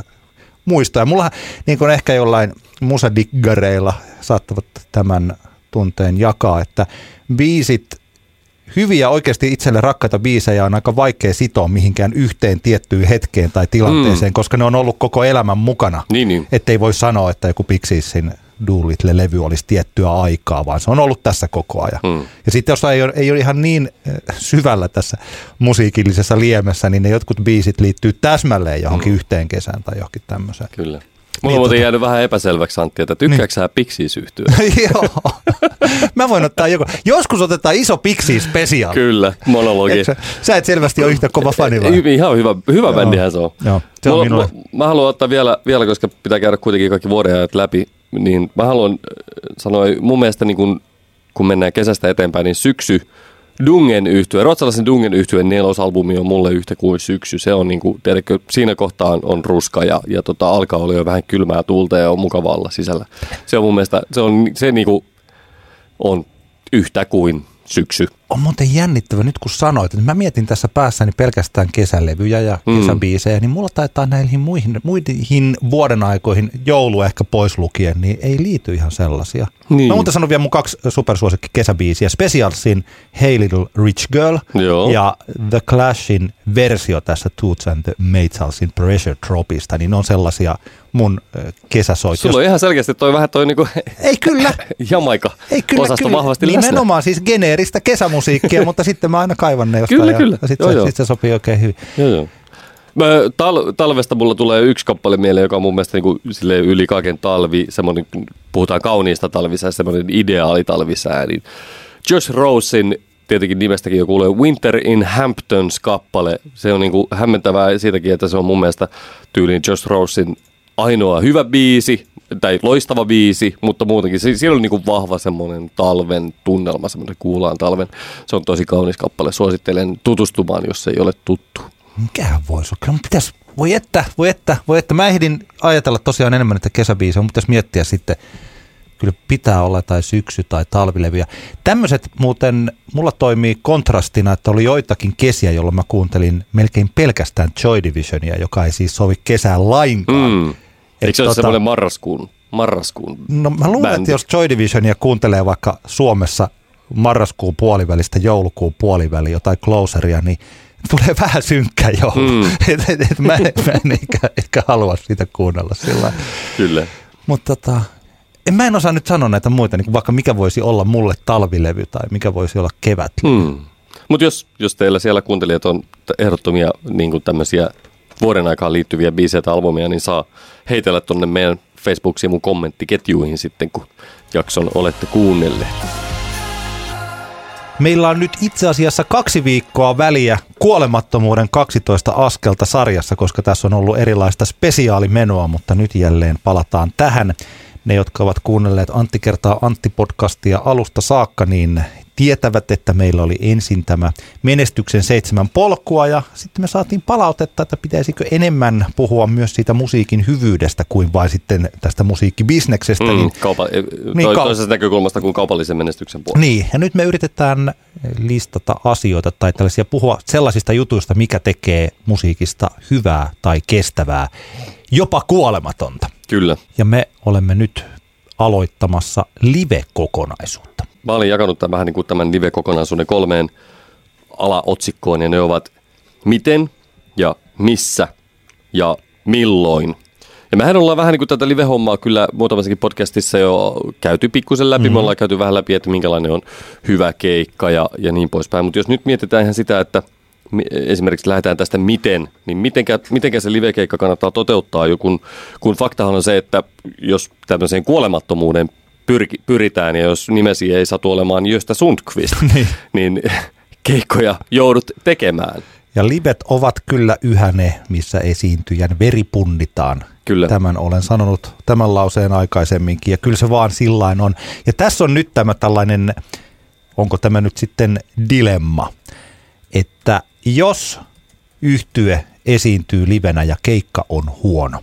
muistaa. Ja mulla niin kuin ehkä jollain musadiggareilla saattavat tämän tunteen jakaa, että biisit, hyviä oikeasti itselle rakkaita biisejä on aika vaikea sitoa mihinkään yhteen tiettyyn hetkeen tai tilanteeseen, mm. koska ne on ollut koko elämän mukana. Niin, niin. Ettei voi sanoa, että joku Pixiesin Doolittle-levy olisi tiettyä aikaa, vaan se on ollut tässä koko ajan. Mm. Ja sitten jos ei ole, ei ole ihan niin eh, syvällä tässä musiikillisessa liemessä, niin ne jotkut biisit liittyy täsmälleen johonkin mm. yhteen kesään tai johonkin tämmöiseen. Kyllä. Mulla Niin, on muuten tota- jäänyt vähän epäselväksi, Antti, että tykkääkö sä Pixies yhtyä? Joo. Mä voin ottaa joku. Joskus otetaan iso Pixie special. Kyllä, monologi. Sä, sä et selvästi ole yhtä kova fani vai? Ihan hyvä, hyvä bändihän se on. Joo, se on Mulla-. Mä, mä haluan ottaa vielä, vielä, koska pitää käydä kuitenkin kaikki vuodenajat läpi, niin mä haluan äh, sanoa, mun mielestä niin kun, kun mennään kesästä eteenpäin, niin syksy, Dungen yhtye, ruotsalaisen Dungen yhtyeen nelosalbumi on mulle yhtä kuin syksy. Se on niinku, tiedätkö, siinä kohtaa on, ruska ja, ja tota, alkaa olla jo vähän kylmää tuulta ja on mukava olla sisällä. Se on mun mielestä, se on, se niinku on yhtä kuin syksy. On muuten jännittävä nyt kun sanoit, että mä mietin tässä päässäni pelkästään kesälevyjä ja Mm. kesäbiisejä, niin mulla taitaa näihin muihin, muihin vuoden aikoihin, joulu ehkä pois lukien, niin ei liity ihan sellaisia. Niin. Mä muuten sanon vielä mun kaksi supersuosikki kesäbiisiä. Specialsin Hey Little Rich Girl Joo. ja The Clashin versio tässä Toots and the Maytalsin Pressure Dropista, niin on sellaisia mun ö, kesäsoit. Sulla on ihan selkeästi toi vähän toi niinku Ei kyllä, Jamaika ei kyllä, osasto kyllä. vahvasti läsnä. Nimenomaan siis geneeristä kesämusiikkia, mutta sitten mä aina kaivan ne jostain. Kyllä, ja, kyllä. Ja sitten se, sit se sopii oikein hyvin. Joo, joo. Mä, tal- talvesta mulla tulee yksi kappale mieleen, joka on mun mielestä niinku, silleen yli kaiken talvi, semmoinen, puhutaan kauniista talvisää, semmoinen ideaali talvisää, niin Josh Rosen, tietenkin nimestäkin jo kuulee, Winter in Hamptons kappale, se on niinku hämmentävää siitäkin, että se on mun mielestä tyyliin Josh Rosen ainoa hyvä biisi, tai loistava biisi, mutta muutenkin si- siinä on niinku vahva semmoinen talven tunnelma, semmoinen kuulaan talven. Se on tosi kaunis kappale, suosittelen tutustumaan, jos ei ole tuttu. Mikähän voisi olla? Kyllä pitäisi, voi että, voi että, voi että. Mä ehdin ajatella tosiaan enemmän, että kesäbiisi on, pitäisi miettiä sitten. kyllä pitää olla tai syksy- tai talvilevyjä. Tämmöiset muuten, mulla toimii kontrastina, että oli joitakin kesiä, jolloin mä kuuntelin melkein pelkästään Joy Divisionia, joka ei siis sovi kesään lainkaan. Mm. Eikö se ole tota- semmoinen marraskuun, marraskuun No mä luulen, bändi? että jos Joy Divisionia kuuntelee vaikka Suomessa marraskuun puolivälistä joulukuun puoliväli jotain closeria, niin tulee vähän synkkä joulu. Mm. et, et, et mä, en, mä en ehkä, ehkä halua sitä kuunnella sillä Kyllä. Mutta tota, en, mä en osaa nyt sanoa näitä muita, niin vaikka mikä voisi olla mulle talvilevy tai mikä voisi olla kevät. Hmm. Mutta jos, jos teillä siellä kuuntelijat on ehdottomia niin tämmöisiä vuoden aikaan liittyviä biisejä tai albumia, niin saa heitellä tonne meidän Facebook-sivun kommenttiketjuihin sitten, kun jakson olette kuunnelleet. Meillä on nyt itse asiassa kaksi viikkoa väliä kuolemattomuuden 12 askelta sarjassa, koska tässä on ollut erilaista spesiaalimenoa, mutta nyt jälleen palataan tähän. Ne, jotka ovat kuunnelleet Antti kertaa Antti-podcastia alusta saakka, niin tietävät, että meillä oli ensin tämä menestyksen seitsemän polkua ja sitten me saatiin palautetta, että pitäisikö enemmän puhua myös siitä musiikin hyvyydestä kuin vain sitten tästä musiikkibisneksestä. Mm, Niin kaupa, niin, Niin, to, toisesta näkökulmasta kuin kaupallisen menestyksen puolella. niin, ja nyt me yritetään listata asioita tai tällaisia puhua sellaisista jutuista, mikä tekee musiikista hyvää tai kestävää, jopa kuolematonta. Kyllä. Ja me olemme nyt aloittamassa live-kokonaisuutta. Mä olin jakanut tämän vähän niin kuin tämän live-kokonaisuuden kolmeen alaotsikkoon, ja ne ovat miten ja missä ja milloin. Ja mehän ollaan vähän niin kuin tätä live-hommaa kyllä muutamassakin podcastissa jo käyty pikkusen läpi. Mm-hmm. Me ollaan käyty vähän läpi, että minkälainen on hyvä keikka ja, ja niin poispäin. Mutta jos nyt mietitään ihan sitä, että esimerkiksi lähdetään tästä miten, niin mitenkä, mitenkä se live-keikka kannattaa toteuttaa, jo kun, kun faktahan on se, että jos tämmöiseen kuolemattomuuden pyr- pyritään ja jos nimesi ei satu olemaan Jöstä Sundqvist, Niin. niin keikkoja joudut tekemään. Ja livet ovat kyllä yhä ne, missä esiintyjän veri punnitaan. Kyllä. Tämän olen sanonut tämän lauseen aikaisemminkin ja kyllä se vaan sillain on. Ja tässä on nyt tämä tällainen, onko tämä nyt sitten dilemma, että jos yhtye esiintyy livenä ja keikka on huono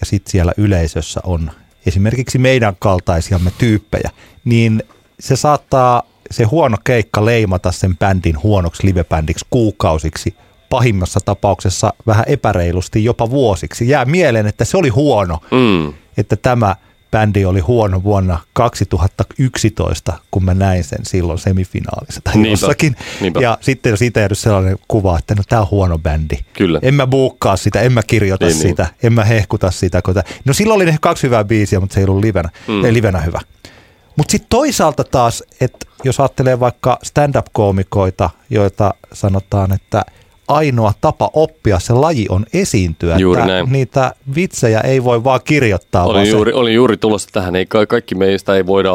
ja sitten siellä yleisössä on esimerkiksi meidän kaltaisiamme tyyppejä, niin se saattaa se huono keikka leimata sen bändin huonoksi livebändiksi kuukausiksi, pahimmassa tapauksessa vähän epäreilusti jopa vuosiksi. Jää mieleen, että se oli huono, Mm. että tämä bändi oli huono vuonna 2011, kun mä näin sen silloin semifinaalissa tai Niinpä, jossakin. niinpä. Ja sitten siitä jäänyt sellainen kuva, että no tämä on huono bändi. Kyllä. En mä buukkaa sitä, en mä kirjoita Niin, niin. sitä, en mä hehkuta sitä. Kun tää- no silloin oli ne kaksi hyvää biisiä, mutta se ei ollut livenä, mm. ei livenä hyvä. Mutta sitten toisaalta taas, että jos ajattelee vaikka stand-up-koomikoita, joita sanotaan, että ainoa tapa oppia se laji on esiintyä. Juuri että näin. Niitä vitsejä ei voi vaan kirjoittaa. vaan Olin se- juuri, olin juuri tulossa tähän. Ei, ka- kaikki meistä ei voida,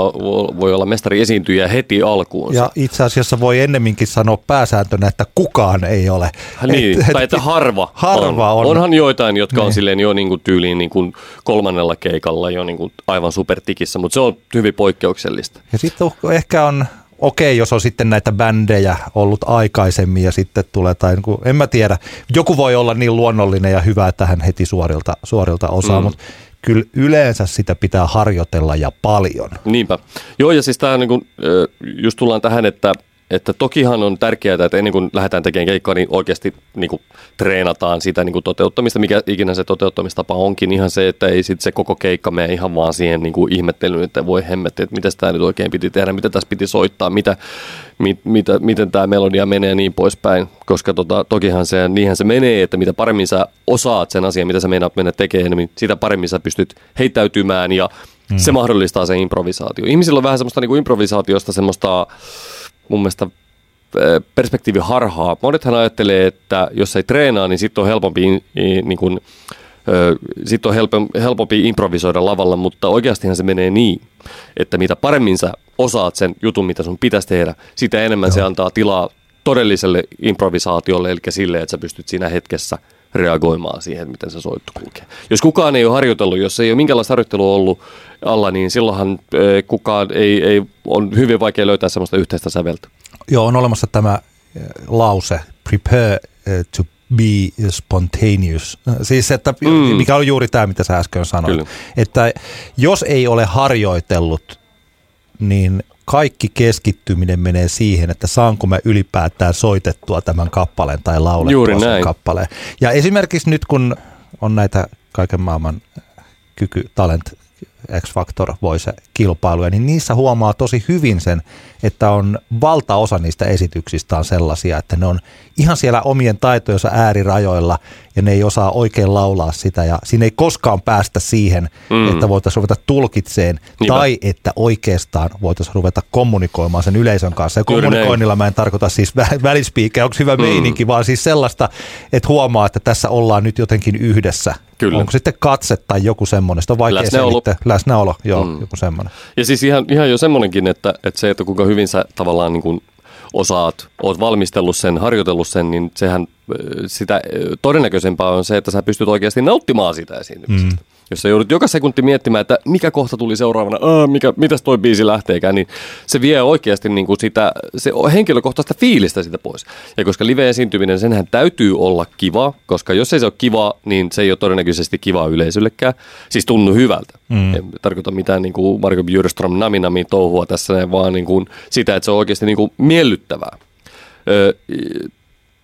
voi olla mestari esiintyjä heti alkuun. Ja itse asiassa voi ennemminkin sanoa pääsääntönä, että kukaan ei ole. Niin, Et- tai että harva, harva on. Onhan joitain, jotka on Niin. silleen jo niin kuin tyyliin niin kuin kolmannella keikalla jo niin kuin aivan supertikissä, mutta se on hyvin poikkeuksellista. Ja sitten ehkä on okei, jos on sitten näitä bändejä ollut aikaisemmin ja sitten tulee, tai niin kuin, en mä tiedä, joku voi olla niin luonnollinen ja hyvä, että hän heti suorilta, suorilta osaa, Mm. mutta kyllä yleensä sitä pitää harjoitella ja paljon. Niinpä. Joo, ja siis tähän niin kuin, just tullaan tähän, että, että tokihan on tärkeää, että ennen kuin lähdetään tekemään keikkaa, niin oikeasti niin kuin, treenataan sitä niin kuin toteuttamista, mikä ikinä se toteuttamista onkin. Ihan se, että ei sit se koko keikka mene ihan vaan siihen niin kuin ihmettelyyn, että voi hemmetti, että mitä tämä nyt oikein piti tehdä, mitä tässä piti soittaa, mitä, mit, mitä, miten tämä melodia menee ja niin poispäin. Koska tota, tokihan se, niinhän se menee, että mitä paremmin sä osaat sen asian, mitä sä meinaat mennä tekemään, niin sitä paremmin sä pystyt heittäytymään ja mm. se mahdollistaa sen improvisaatio. Ihmisillä on vähän semmoista niin kuin improvisaatiosta semmoista mun mielestä ö, perspektiiviharhaa. Monethan ajattelee, että jos ei treenaa, niin sitten on helpompi, niin kuin, ö, sit on helpompi, helpompi improvisoida lavalla, mutta oikeastihan se menee niin, että mitä paremmin sä osaat sen jutun, mitä sun pitäisi tehdä, sitä enemmän Joo. se antaa tilaa todelliselle improvisaatiolle, eli sille, että sä pystyt siinä hetkessä reagoimaan siihen, miten se soitto kulkee. Jos kukaan ei ole harjoitellut, jos ei ole minkäänlaista harjoittelua ollut alla, niin silloinhan ö, kukaan ei, ei, on hyvin vaikea löytää sellaista yhteistä säveltä. Joo, on olemassa tämä eh, lause, prepare eh, to be spontaneous. Siis, että Mm. mikä on juuri tämä, mitä sä äsken sanoit. Kyllä. Että jos ei ole harjoitellut, niin kaikki keskittyminen menee siihen, että saanko mä ylipäätään soitettua tämän kappaleen tai laulettua Juuri sen näin. kappaleen. Ja esimerkiksi nyt, kun on näitä kaiken maailman kyky, talent, X-Factor, voice kilpailuja, niin niissä huomaa tosi hyvin sen, että on valtaosa niistä esityksistä on sellaisia, että ne on ihan siellä omien taitojensa äärirajoilla ja ne ei osaa oikein laulaa sitä ja siinä ei koskaan päästä siihen, Mm. että voitaisiin ruveta tulkitseen Niinpä. tai että oikeastaan voitaisiin ruveta kommunikoimaan sen yleisön kanssa. Ja kommunikoinnilla mä en tarkoita siis vä- välispiikkejä, onko hyvä Mm. meininki, vaan siis sellaista, että huomaa, että tässä ollaan nyt jotenkin yhdessä. Kyllä. Onko sitten katse tai joku semmoinen, sitä on vaikea Läsnäolo. selittää. Läsnäolo, joo, mm. joku semmoinen. Ja siis ihan, ihan jo semmoinenkin, että, että se, että kuinka hyvin sä tavallaan niin kuin osaat, oot valmistellut sen, harjoitellut sen, niin sehän sitä todennäköisempää on se, että sä pystyt oikeasti nauttimaan sitä esiintymisestä. Mm. Jos sä joudut joka sekunti miettimään, että mikä kohta tuli seuraavana, Aa, mikä, mitäs toi biisi lähteekään, niin se vie oikeasti niin kuin sitä, se henkilökohtaista fiilistä sitä pois. Ja koska live-esiintyminen, senhän täytyy olla kiva, koska jos ei se ole kiva, niin se ei ole todennäköisesti kiva yleisöllekään. Siis tunnu hyvältä. Mm. En tarkoita mitään niin kuin Marko Bjurström naminami touhua tässä, vaan niin kuin sitä, että se on oikeasti niin kuin miellyttävää. Ö,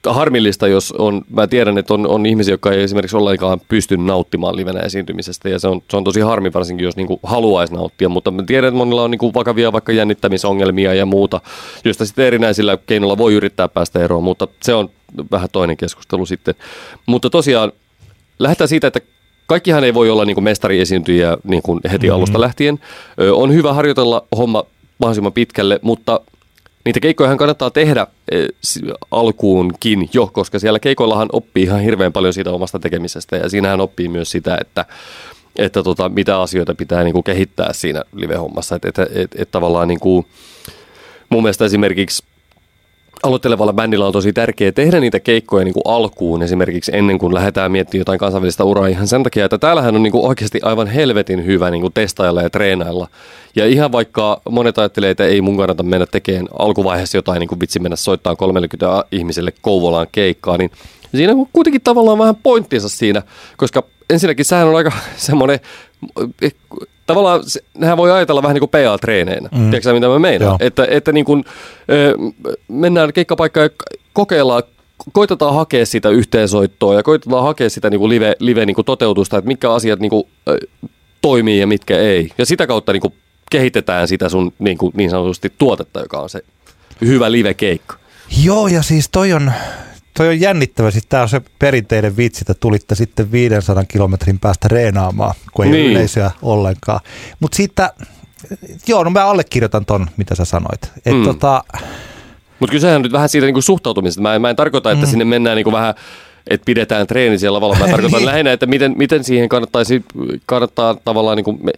harmillista, jos on, mä tiedän, että on, on ihmisiä, jotka ei esimerkiksi ollenkaan pysty nauttimaan livenä esiintymisestä, ja se on, se on tosi harmi varsinkin, jos niinku haluaisi nauttia, mutta mä tiedän, että monilla on niinku vakavia vaikka jännittämisongelmia ja muuta, joista sitten erinäisillä keinoilla voi yrittää päästä eroon, mutta se on vähän toinen keskustelu sitten. Mutta tosiaan, lähdetään siitä, että kaikkihan ei voi olla niin kuin mestariesiintyjiä niin kuin heti mm-hmm. alusta lähtien. Ö, on hyvä harjoitella homma mahdollisimman pitkälle, mutta niitä keikkojahan kannattaa tehdä eh, alkuunkin jo, koska siellä keikoillahan oppii ihan hirveän paljon siitä omasta tekemisestä ja siinähän oppii myös sitä, että että tota, mitä asioita pitää niin kuin kehittää siinä live-hommassa. Että et, et, et tavallaan niin kuin, mun mielestä esimerkiksi aloittelevalla bändillä on tosi tärkeää tehdä niitä keikkoja niin kuin alkuun esimerkiksi ennen kuin lähdetään miettimään jotain kansainvälistä uraa ihan sen takia, että täällähän on niin kuin oikeasti aivan helvetin hyvä niin kuin testailla ja treenailla. Ja ihan vaikka monet ajattelee, että ei mun kannata mennä tekemään alkuvaiheessa jotain niin kuin vitsi mennä soittaa 30 ihmiselle Kouvolaan keikkaa, niin siinä on kuitenkin tavallaan vähän pointtinsa siinä, koska ensinnäkin sehän on aika semmoinen, tavallaan se, nehän voi ajatella vähän niin kuin PA-treeneinä, mm. tiedätkö mitä mä meinaan? Joo. Että, että niin kuin, ö, mennään keikkapaikkaan ja kokeillaan, koitetaan hakea sitä yhteensoittoa ja koitetaan hakea sitä niin kuin live, live niin kuin toteutusta, että mitkä asiat niin kuin, toimii ja mitkä ei. Ja sitä kautta niin kuin kehitetään sitä sun niin, kuin, niin sanotusti tuotetta, joka on se hyvä live-keikka. Joo, ja siis toi on, toi on jännittävä. Siis tää on se perinteinen vitsi, että tulitte sitten 500 kilometrin päästä reenaamaan, kun ei niin. Ole yleisöä ollenkaan. Mutta siitä, joo, no mä allekirjoitan ton, mitä sä sanoit. Mm. tota, Mutta kyllä sehän on nyt vähän siitä niin kuin suhtautumisesta. Mä en, mä en tarkoita, että mm. sinne mennään niin kuin vähän että pidetään treeni siellä lavalla. Mä tarkoitan Niin. lähinnä, että miten, miten siihen kannattaisi, kannattaa tavallaan niin kuin me,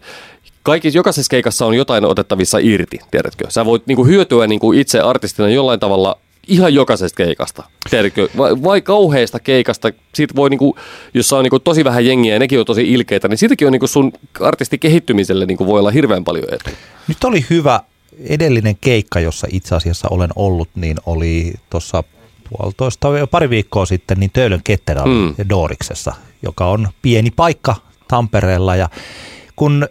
kaikissa, jokaisessa keikassa on jotain otettavissa irti, tiedätkö? Sä voit niin kuin hyötyä niin kuin itse artistina jollain tavalla ihan jokaisesta keikasta, tiedätkö? Vai, vai kauheasta keikasta, siitä voi niinku, jos on niinku tosi vähän jengiä ja nekin on tosi ilkeitä, niin siitäkin on niinku sun artistin kehittymiselle niinku voi olla hirveän paljon etu. nyt oli hyvä edellinen keikka, jossa itse asiassa olen ollut, niin oli tuossa puolitoista, pari viikkoa sitten, niin Töölön Ketterä Mm. mm. Dooriksessa, joka on pieni paikka Tampereella. Ja kun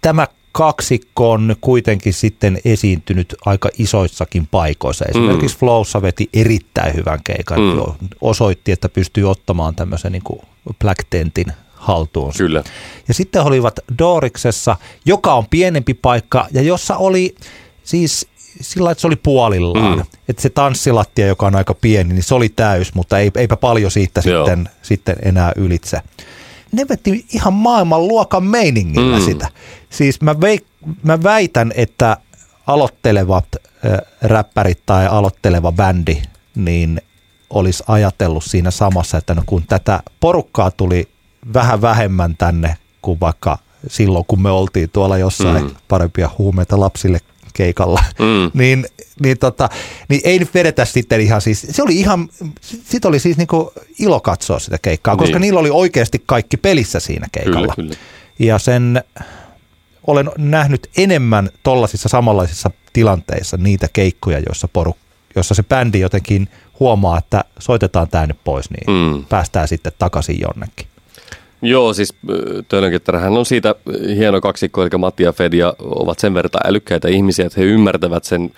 tämä kaksikko on kuitenkin sitten esiintynyt aika isoissakin paikoissa. Esimerkiksi mm. Flowssa veti erittäin hyvän keikan. Mm. Osoitti, että pystyy ottamaan tämmöisen niin kuin Black Tentin haltuunsa. Kyllä. Ja sitten olivat Dooriksessa, joka on pienempi paikka ja jossa oli siis sillä että se oli puolillaan. Mm. Että se tanssilattia, joka on aika pieni, niin se oli täys, mutta ei, eipä paljon siitä Joo. sitten, sitten enää ylitse. Ne veti ihan maailman luokan meiningillä mm. sitä. Siis mä, vei, mä väitän, että aloittelevat äh, räppärit tai aloitteleva bändi, niin olisi ajatellut siinä samassa, että no kun tätä porukkaa tuli vähän vähemmän tänne kuin vaikka silloin, kun me oltiin tuolla jossain mm. parempia huumeita lapsille keikalla, Mm. niin, niin, tota, niin ei nyt vedetä sitten ihan siis, se oli ihan, sit oli siis niinku ilo katsoa sitä keikkaa, koska Niin. niillä oli oikeasti kaikki pelissä siinä keikalla. Kyllä, kyllä. Ja sen olen nähnyt enemmän tollaisissa samanlaisissa tilanteissa niitä keikkoja, joissa poruk, jossa se bändi jotenkin huomaa, että soitetaan tämä nyt pois, niin Mm. päästään sitten takaisin jonnekin. Joo, siis Tölönkettärähän on siitä hieno kaksikko, eli Matti ja Fedia ovat sen verran älykkäitä ihmisiä, että he ymmärtävät sen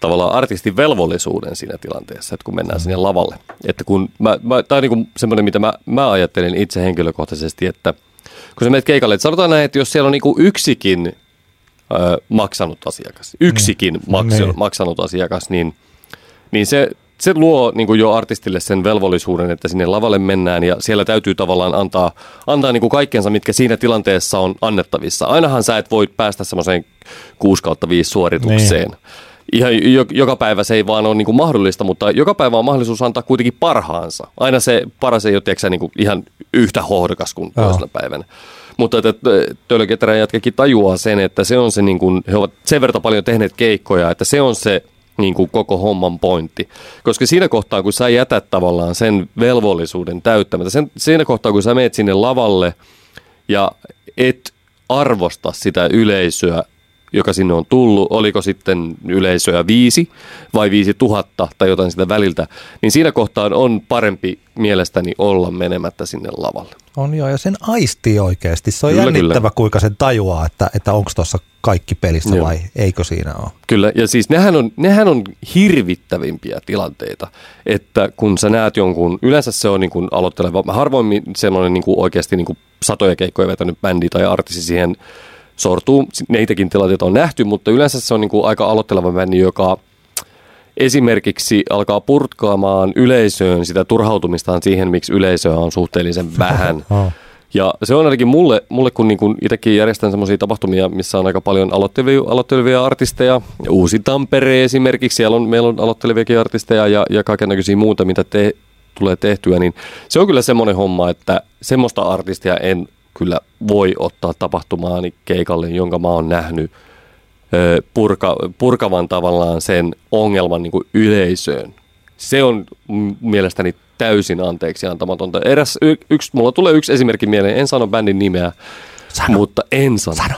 tavallaan artistin velvollisuuden siinä tilanteessa, että kun mennään sinne lavalle. Että kun mä, mä, tämä on niin semmoinen, mitä mä, mä ajattelen itse henkilökohtaisesti, että kun sä menet keikalle, että sanotaan näin, että jos siellä on niin yksikin ö, maksanut asiakas, yksikin maksanut, Niin. maksanut asiakas, niin, niin se, se luo niin kuin jo artistille sen velvollisuuden, että sinne lavalle mennään ja siellä täytyy tavallaan antaa, antaa niin kuin kaikkensa, mitkä siinä tilanteessa on annettavissa. Ainahan sä et voi päästä semmoiseen 6 kautta 5 suoritukseen. Niin. Ihan jo, joka päivä se ei vaan ole niin kuin mahdollista, mutta joka päivä on mahdollisuus antaa kuitenkin parhaansa. Aina se paras ei ole tiedätkö, niin kuin ihan yhtä hohdokas kuin Joo. toisena päivänä. Mutta että Tölöketerän jätkäkin tajuaa sen, että se on se, niin kuin, he ovat sen verran paljon tehneet keikkoja, että se on se niin kuin koko homman pointti. Koska siinä kohtaa, kun sä jätät tavallaan sen velvollisuuden täyttämättä, sen, siinä kohtaa, kun sä meet sinne lavalle ja et arvosta sitä yleisöä, joka sinne on tullut, oliko sitten yleisöä viisi vai viisi tuhatta tai jotain sitä väliltä, niin siinä kohtaa on parempi mielestäni olla menemättä sinne lavalle. On joo, ja sen aistii oikeasti. Se on Kyllä, jännittävä, kyllä. kuinka sen tajuaa, että, että onko tuossa kaikki pelissä Joo. vai eikö siinä ole. Kyllä, ja siis nehän on, nehän on hirvittävimpiä tilanteita, että kun sä näet jonkun, yleensä se on niin kuin aloitteleva, harvoin sellainen niin kuin oikeasti niin kuin satoja keikkoja vetänyt bändi tai artisti siihen sortuu, neitäkin tilanteita on nähty, mutta yleensä se on niin kuin aika aloitteleva bändi, joka esimerkiksi alkaa purkaamaan yleisöön sitä turhautumistaan siihen, miksi yleisöä on suhteellisen vähän. Ja se on ainakin mulle, mulle kun niin kuin itsekin järjestän semmoisia tapahtumia, missä on aika paljon aloittelevia, aloittelevia artisteja. Uusi Tampere esimerkiksi, siellä on, meillä on aloitteleviakin artisteja ja, ja kaikennäköisiä muuta, mitä te, tulee tehtyä. Niin se on kyllä semmoinen homma, että semmoista artistia en kyllä voi ottaa tapahtumaani keikalle, jonka mä oon nähnyt purka, purkavan tavallaan sen ongelman niin kuin yleisöön. Se on mielestäni täysin anteeksi antamatonta. Eräs, y, yksi, mulla tulee yksi esimerkki mieleen, en sano bändin nimeä, Sano. mutta en sano. Sano.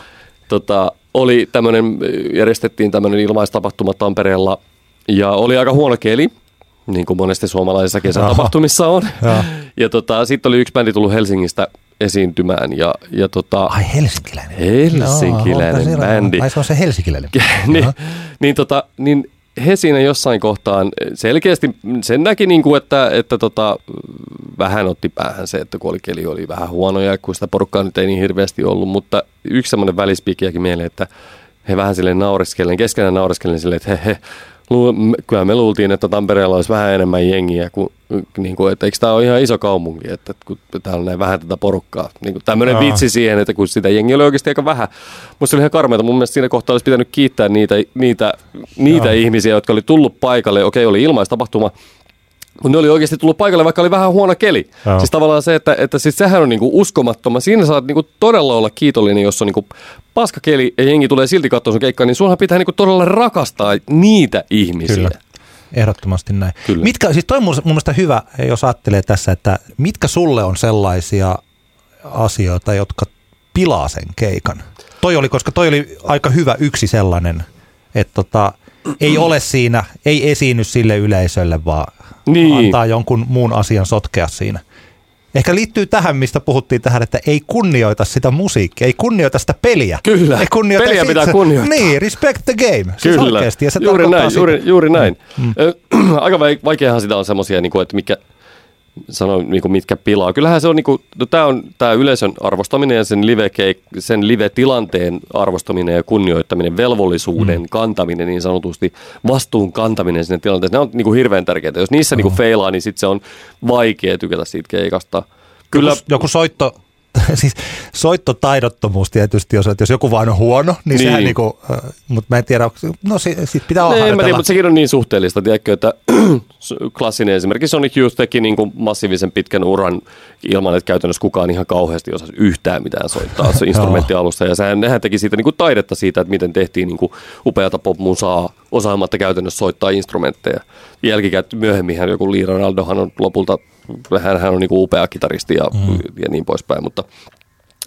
Tota, oli tämmönen, järjestettiin tämmöinen ilmaistapahtuma Tampereella ja oli aika huono keli, niin kuin monesti suomalaisissa kesätapahtumissa on. Joo. Ja tota, sitten oli yksi bändi tullut Helsingistä esiintymään ja, ja tota, Ai helsinkiläinen. Helsinkiläinen No, bändi. Ai se on se helsinkiläinen. niin, niin, tota, niin he siinä jossain kohtaan selkeästi sen näki, niin kuin, että, että tota, vähän otti päähän se, että kun oli keli oli vähän huono ja kun sitä porukkaa nyt ei niin hirveästi ollut, mutta yksi semmoinen välispiikkiäkin mieleen, että he vähän silleen naureskellen, keskenään naureskellen silleen, että he, he kyllä me luultiin, että Tampereella olisi vähän enemmän jengiä, kuin, niin kuin, että eikö tämä ole ihan iso kaupunki, että kun täällä on näin vähän tätä porukkaa. Niin tämmöinen vitsi siihen, että kun sitä jengiä oli oikeasti aika vähän. Musta se oli ihan karmeita. Mun mielestä siinä kohtaa olisi pitänyt kiittää niitä, niitä, niitä ihmisiä, jotka oli tullut paikalle. Okei, oli ilmaistapahtuma, mutta ne oli oikeasti tullut paikalle, vaikka oli vähän huono keli. Joo. Siis tavallaan se, että, että siis sehän on niinku uskomattoma. Siinä saat niinku todella olla kiitollinen, jos on niinku paska keli ja jengi tulee silti katsoa sun keikkaa, niin sunhan pitää niinku todella rakastaa niitä ihmisiä. Kyllä. Ehdottomasti näin. Kyllä. Mitkä, siis toi on mun mun mielestä hyvä, jos ajattelee tässä, että mitkä sulle on sellaisia asioita, jotka pilaa sen keikan? Toi oli, koska toi oli aika hyvä yksi sellainen, että tota, ei ole siinä, ei esiinny sille yleisölle, vaan Niin. antaa jonkun muun asian sotkea siinä. Ehkä liittyy tähän, mistä puhuttiin tähän, että ei kunnioita sitä musiikkia, ei kunnioita sitä peliä. Kyllä. Ei kunnioita Peliä pitää kunnioittaa. Niin, respect the game. Siis Kyllä, oikeasti. Ja se juuri näin, sitä- juuri, juuri näin. Ö, Aika vai- vaikeahan sitä on semmoisia, niin että mikä, sano, niin kuin mitkä pilaa. Kyllähän se on, niin kuin, no, tämä on tämä yleisön arvostaminen ja sen, live sen live-tilanteen arvostaminen ja kunnioittaminen, velvollisuuden mm. kantaminen niin sanotusti, vastuun kantaminen sinne tilanteeseen, ne on niin kuin hirveän tärkeitä. Jos niissä niin kuin feilaa, niin sitten se on vaikea tykätä siitä keikasta. Kyllä, joku, joku soitto, siis soittotaidottomuus tietysti, jos, että jos joku vaan on huono, niin, Niin. niin. sehän niinku, mutta mä en tiedä, onko, no si, sit pitää olla Ei, mä tiedän, harjoitella. mutta sekin on niin suhteellista, tiedätkö, että klassinen esimerkiksi Sonic Youth teki niin kuin massiivisen pitkän uran ilman, että käytännössä kukaan ihan kauheasti osasi yhtään mitään soittaa se instrumenttialusta. Ja sehän, nehän teki siitä niin kuin taidetta siitä, että miten tehtiin niin kuin upeata popmusaa osaamatta käytännössä soittaa instrumentteja. Jälkikäteen myöhemmin joka Lee Ronaldohan on lopulta, hän, hän on niin kuin upea kitaristi ja, mm. ja niin poispäin, mutta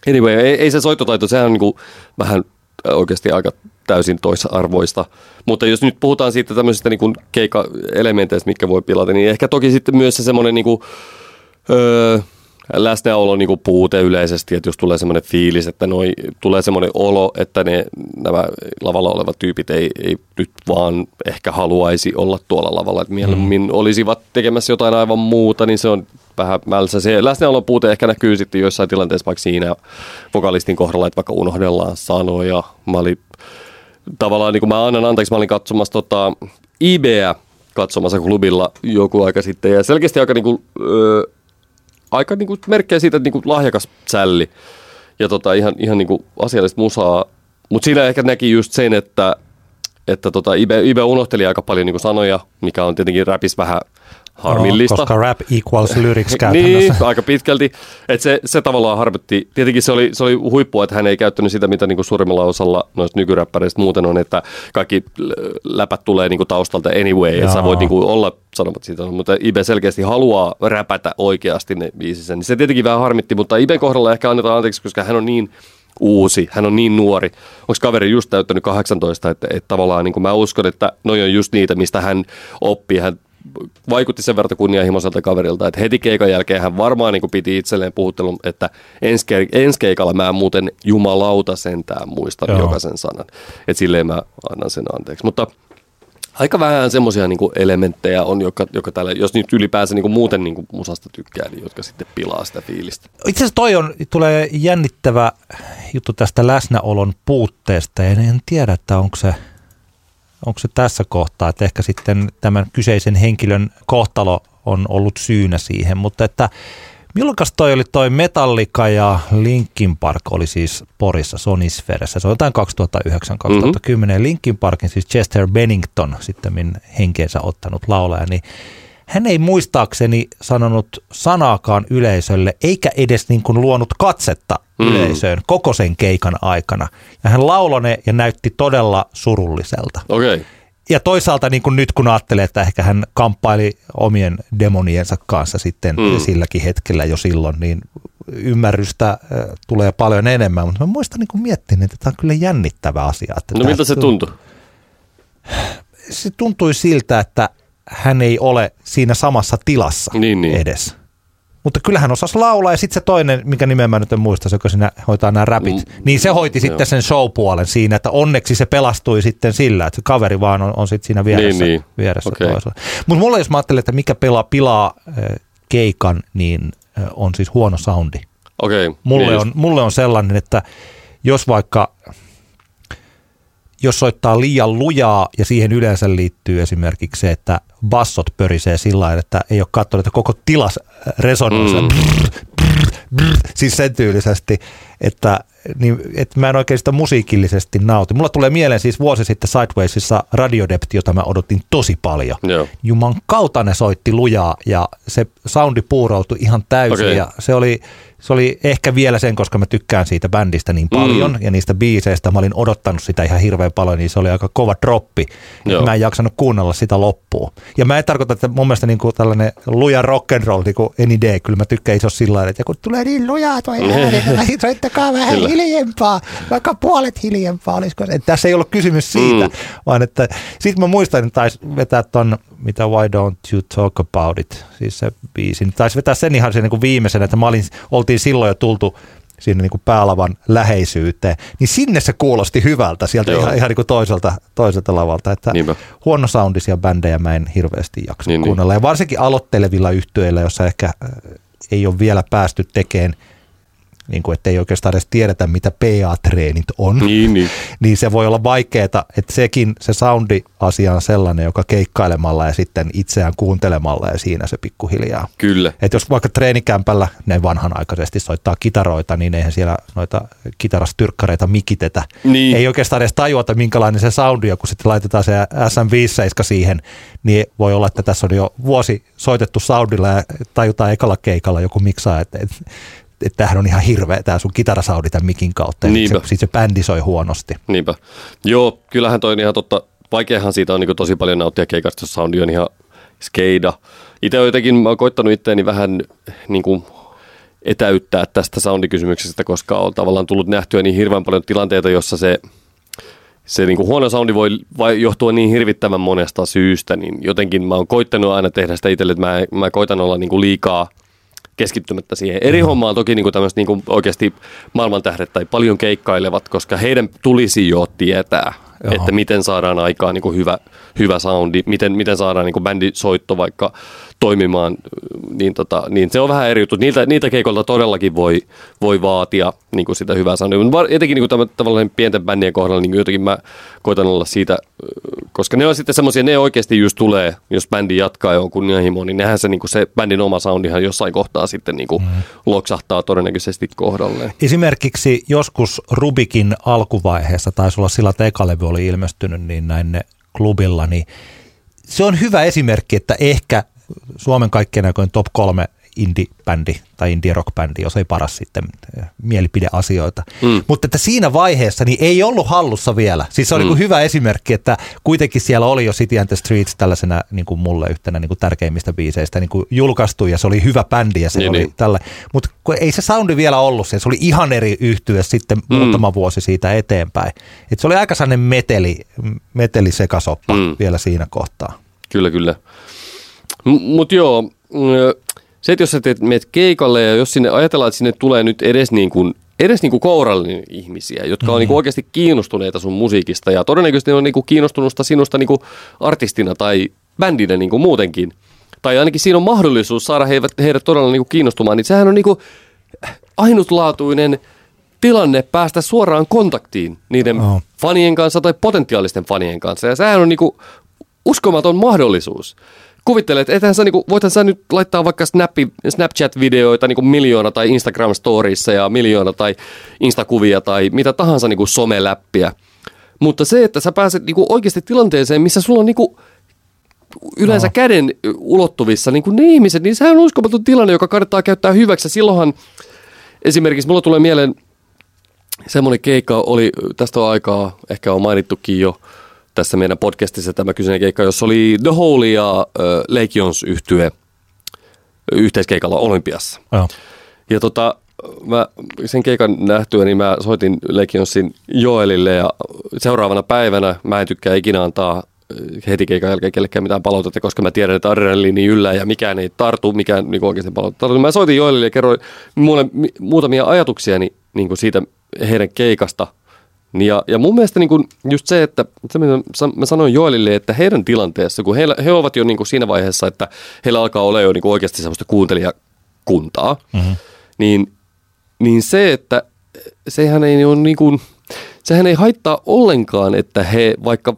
anyway, ei, ei se soittotaito, sehän on niin kuin vähän oikeasti aika täysin toisarvoista. Mutta jos nyt puhutaan siitä tämmöisistä niin keikka-elementeistä, mitkä voi pilata, niin ehkä toki sitten myös se semmoinen niin kuin, öö, läsnäolo niin kuin puute yleisesti, että jos tulee semmoinen fiilis, että noi, tulee semmoinen olo, että ne, nämä lavalla olevat tyypit ei, ei nyt vaan ehkä haluaisi olla tuolla lavalla, että mieluummin mm. olisivat tekemässä jotain aivan muuta, niin se on vähän mälsä. Se läsnäolon puute ehkä näkyy sitten joissain tilanteissa vaikka siinä vokalistin kohdalla, että vaikka unohdellaan sanoja. Mä olin tavallaan, niin kuin mä annan anteeksi, mä olin katsomassa tota, IBA katsomassa klubilla joku aika sitten ja selkeästi aika niin kuin, öö, aika niin kuin merkkejä siitä, että niin kuin lahjakas sälli ja tota, ihan, ihan niin kuin asiallista musaa. Mutta siinä ehkä näki just sen, että, että tota, Ibe, Ibe unohteli aika paljon niin kuin sanoja, mikä on tietenkin räpis vähän harmillista. No, koska rap equals lyrics käytännössä. niin, aika pitkälti. Et se, se tavallaan harmitti. Tietenkin se oli, se oli huippua, että hän ei käyttänyt sitä, mitä niinku suurimmalla osalla noista nykyräppäreistä muuten on, että kaikki läpät tulee niinku taustalta anyway, että sä voit niinku olla sanomat siitä, mutta Ibe selkeästi haluaa räpätä oikeasti ne biisissä. Niin se tietenkin vähän harmitti, mutta Iben kohdalla ehkä annetaan anteeksi, koska hän on niin uusi, hän on niin nuori. Onko kaveri just täyttänyt 18, että, että tavallaan niin kuin mä uskon, että noi on just niitä, mistä hän oppii. Hän vaikutti sen verran kunnianhimoiselta kaverilta, että heti keikan jälkeen hän varmaan niin piti itselleen puhuttelun, että ensi, ensi keikalla mä muuten jumalauta sentään muistan Joo. jokaisen sanan. Että silleen mä annan sen anteeksi. Mutta aika vähän semmoisia niin elementtejä on, joka, joka täällä, jos nyt ylipäänsä niin kuin muuten niin kuin musasta tykkää, niin jotka sitten pilaa sitä fiilistä. Itse asiassa toi on, tulee jännittävä juttu tästä läsnäolon puutteesta, ja en tiedä, että onko se – onko se tässä kohtaa, että ehkä sitten tämän kyseisen henkilön kohtalo on ollut syynä siihen, mutta että milloinkas toi oli toi Metallica ja Linkin Park oli siis Porissa Sonisferessä, se on jotain 2009-2010, mm-hmm. Linkin Parkin siis Chester Bennington sitten henkeensä ottanut laulaja, niin hän ei muistaakseni sanonut sanaakaan yleisölle, eikä edes niin kuin luonut katsetta mm. yleisöön koko sen keikan aikana. Ja hän laulone ja näytti todella surulliselta. Okay. Ja toisaalta niin kuin nyt kun ajattelee, että ehkä hän kamppaili omien demoniensa kanssa sitten mm. silläkin hetkellä jo silloin, niin ymmärrystä äh, tulee paljon enemmän. Mutta mä muistan niin miettinyt, että tämä on kyllä jännittävä asia. Että no miltä se tuntui? Se tuntui siltä, että hän ei ole siinä samassa tilassa niin, niin. edes. Mutta kyllähän osasi laulaa ja sitten se toinen, mikä nimen mä nyt en muista, se joka siinä hoitaa nämä rapit, mm, niin se hoiti sitten sen show-puolen siinä, että onneksi se pelastui sitten sillä, että se kaveri vaan on, on sitten siinä vieressä, niin, niin. vieressä okay. toisella. Mutta mulla jos mä ajattelen, että mikä pelaa, pilaa keikan, niin on siis huono soundi. Okay, mulle, niin on, mulle on sellainen, että jos vaikka jos soittaa liian lujaa ja siihen yleensä liittyy esimerkiksi se, että bassot pörisee sillä tavalla, että ei ole katsonut, että koko tilas resonoi mm. brr, brr, brr, siis sen tyylisesti, että, niin, että mä en oikein sitä musiikillisesti nauti. Mulla tulee mieleen siis vuosi sitten Sidewaysissa Radiodepti, jota mä odotin tosi paljon. Joo. Juman kautta ne soitti lujaa ja se soundi puuroutui ihan täysin okay. ja se oli se oli ehkä vielä sen, koska mä tykkään siitä bändistä niin paljon mm. ja niistä biiseistä. Mä olin odottanut sitä ihan hirveän paljon, niin se oli aika kova droppi. Joo. Mä en jaksanut kuunnella sitä loppuun. Ja mä en tarkoita, että mun mielestä niin kuin tällainen luja rock and roll, niin kuin any day, kyllä mä tykkään iso sillä että kun tulee niin lujaa toi ääni, niin soittakaa vähän kyllä. hiljempaa, vaikka puolet hiljempaa olisiko se. Tässä ei ollut kysymys siitä, mm. vaan että sitten mä muistan, että taisi vetää ton, mitä Why Don't You Talk About It, siis se biisi. Taisi vetää sen ihan sen niin kuin viimeisenä, että mä olin, oltiin silloin jo tultu sinne niin kuin päälavan läheisyyteen, niin sinne se kuulosti hyvältä sieltä Joo. ihan, ihan niin kuin toiselta, toiselta lavalta. Että Niinpä. huono soundisia bändejä mä en hirveästi jaksa niin, niin. kuunnella. Niin. Ja varsinkin aloittelevilla yhtyeillä, jossa ehkä äh, ei ole vielä päästy tekemään niin kuin, että ei oikeastaan edes tiedetä, mitä PA-treenit on, niin, niin. niin se voi olla vaikeaa, että sekin, se soundi-asia on sellainen, joka keikkailemalla ja sitten itseään kuuntelemalla ja siinä se pikkuhiljaa. Kyllä. Että jos vaikka treenikämpällä ne vanhanaikaisesti soittaa kitaroita, niin eihän siellä noita kitarastyrkkareita mikitetä. Niin. Ei oikeastaan edes tajuata, minkälainen se soundi on, kun sitten laitetaan se SM57 siihen, niin voi olla, että tässä on jo vuosi soitettu soundilla ja tajutaan ekalla keikalla joku miksaa, että, että että tämähän on ihan hirveä tämä sun kitarasaudi tämän mikin kautta. Niinpä. Se, se bändi soi huonosti. Niinpä. Joo, kyllähän toi on ihan totta. Vaikeahan siitä on niin tosi paljon nauttia keikasta, jos soundi on ihan skeida. Itse jotenkin mä oon koittanut itteeni vähän niin kuin etäyttää tästä soundikysymyksestä, koska on tavallaan tullut nähtyä niin hirveän paljon tilanteita, jossa se se niin kuin huono soundi voi vai johtua niin hirvittävän monesta syystä, niin jotenkin mä oon koittanut aina tehdä sitä itselle, että mä, mä koitan olla niin kuin liikaa keskittymättä siihen. Eri mm. hommaan toki niin kuin tämmöiset niin kuin oikeasti maailmantähdet tai paljon keikkailevat, koska heidän tulisi jo tietää, Joo. että miten saadaan aikaan niin kuin hyvä, hyvä soundi, miten, miten saadaan niin kuin bändisoitto vaikka toimimaan, niin, tota, niin se on vähän eri juttu. Niiltä, niitä keikolta todellakin voi, voi vaatia niin kuin sitä hyvää soundia. Mutta etenkin niin kuin tavallaan pienten bändien kohdalla niin jotenkin mä koitan olla siitä, koska ne on sitten semmoisia, ne oikeasti just tulee, jos bändi jatkaa ja on kunnianhimo, niin nehän se, niin kuin se bändin oma soundihan jossain kohtaa sitten niin kuin mm. loksahtaa todennäköisesti kohdalleen. Esimerkiksi joskus Rubikin alkuvaiheessa, taisi olla sillä, että ekalevy oli ilmestynyt, niin näin ne klubilla, niin se on hyvä esimerkki, että ehkä Suomen kaikkien aikojen top kolme indie-bändi tai indie-rock-bändi, jos ei paras sitten eh, mielipideasioita. Mm. Mutta että siinä vaiheessa niin ei ollut hallussa vielä. Siis se on mm. niin hyvä esimerkki, että kuitenkin siellä oli jo City and the Streets tällaisena niin kuin mulle yhtenä niin kuin tärkeimmistä biiseistä niin kuin julkaistu ja se oli hyvä bändi ja se niin, oli niin. tällä. Mutta ei se soundi vielä ollut se, se oli ihan eri yhtyä sitten mm. muutama vuosi siitä eteenpäin. Et se oli aika sellainen meteli, meteli sekasoppa mm. vielä siinä kohtaa. Kyllä, kyllä. Mutta joo, mm, se, että jos sä teet, meet keikalle ja jos sinne ajatellaan, että sinne tulee nyt edes niin kuin edes niin kuin kourallinen ihmisiä, jotka on mm-hmm. niin kuin oikeasti kiinnostuneita sun musiikista ja todennäköisesti on niin kuin kiinnostunusta sinusta niin kuin artistina tai bändinä niin kuin muutenkin. Tai ainakin siinä on mahdollisuus saada heidät, heidät todella niin kuin kiinnostumaan, niin sehän on niin kuin ainutlaatuinen tilanne päästä suoraan kontaktiin niiden oh. fanien kanssa tai potentiaalisten fanien kanssa. Ja sehän on niin kuin uskomaton mahdollisuus kuvittele, että ethän sä, niinku, voithan sä nyt laittaa vaikka Snappi, Snapchat-videoita niinku miljoona tai Instagram-storissa ja miljoona tai Instakuvia tai mitä tahansa niinku someläppiä. Mutta se, että sä pääset niinku oikeasti tilanteeseen, missä sulla on niinku yleensä no. käden ulottuvissa niinku ne ihmiset, niin sehän on uskomaton tilanne, joka kannattaa käyttää hyväksi. Silloinhan esimerkiksi mulla tulee mieleen semmoinen keikka oli tästä on aikaa, ehkä on mainittukin jo, tässä meidän podcastissa tämä kyseinen keikka, jossa oli The Hole ja äh, Lake Jones yhtye yhteiskeikalla Olympiassa. Oh. Ja tota, mä sen keikan nähtyä, niin mä soitin Lake Jonesin Joelille ja seuraavana päivänä mä en tykkää ikinä antaa heti keikan jälkeen kellekään mitään palautetta, koska mä tiedän, että adrenaliini yllä ja mikään ei tartu, mikään niin oikeasti palautetta. Mä soitin Joelille ja kerroin mulle muutamia ajatuksia niin kuin siitä heidän keikasta – ja, ja mun mielestä niin kuin just se, että se mä sanoin Joelille, että heidän tilanteessa, kun heillä, he ovat jo niin kuin siinä vaiheessa, että heillä alkaa olla jo niin kuin oikeasti sellaista kuuntelijakuntaa, mm-hmm. niin, niin se, että sehän ei ole niin kuin, sehän ei haittaa ollenkaan, että he vaikka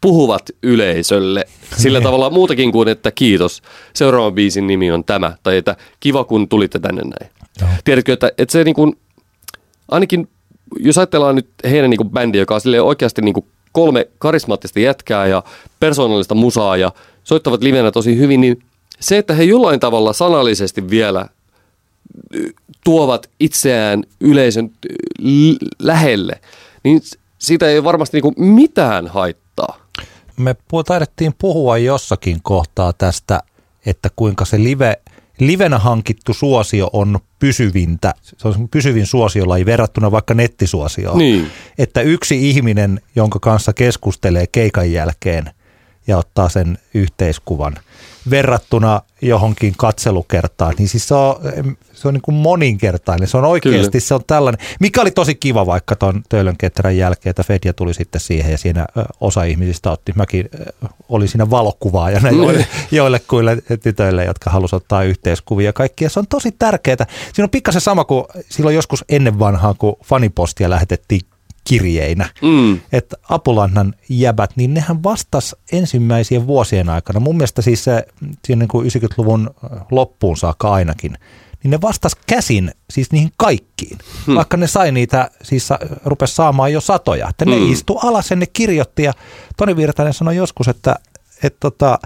puhuvat yleisölle sillä niin. tavalla muutakin kuin, että kiitos, seuraavan biisin nimi on tämä, tai että kiva kun tulitte tänne näin. Tiedätkö, että, että se niin kuin, ainakin jos ajatellaan nyt heidän niin bändi, joka on oikeasti niin kuin kolme karismaattista jätkää ja persoonallista musaa ja soittavat livenä tosi hyvin, niin se, että he jollain tavalla sanallisesti vielä tuovat itseään yleisön lähelle, niin siitä ei varmasti niin mitään haittaa. Me taidettiin puhua jossakin kohtaa tästä, että kuinka se live, livenä hankittu suosio on pysyvintä, se on pysyvin suosiolaji verrattuna vaikka nettisuosioon. Niin. Että yksi ihminen, jonka kanssa keskustelee keikan jälkeen ja ottaa sen yhteiskuvan verrattuna johonkin katselukertaan, niin siis se on, se on niin kuin moninkertainen. Se on oikeasti, Kyllä. se on tällainen, mikä oli tosi kiva vaikka tuon Töölön ketterän jälkeen, että Fedja tuli sitten siihen ja siinä osa ihmisistä otti, mäkin olin siinä valokuvaajana mm. joille, joillekuille tytöille, jotka halusivat ottaa yhteiskuvia kaikkia. Se on tosi tärkeää. Siinä on pikkasen sama kuin silloin joskus ennen vanhaa, kun fanipostia lähetettiin kirjeinä. Mm. Että Apulannan jäbät, niin nehän vastas ensimmäisien vuosien aikana. Mun mielestä siis se siinä niin 90-luvun loppuun saakka ainakin, niin ne vastas käsin siis niihin kaikkiin. Hmm. Vaikka ne sai niitä, siis rupes saamaan jo satoja. Että ne hmm. istu alas ja ne kirjoitti ja Toni Virtanen sanoi joskus, että, että, tota,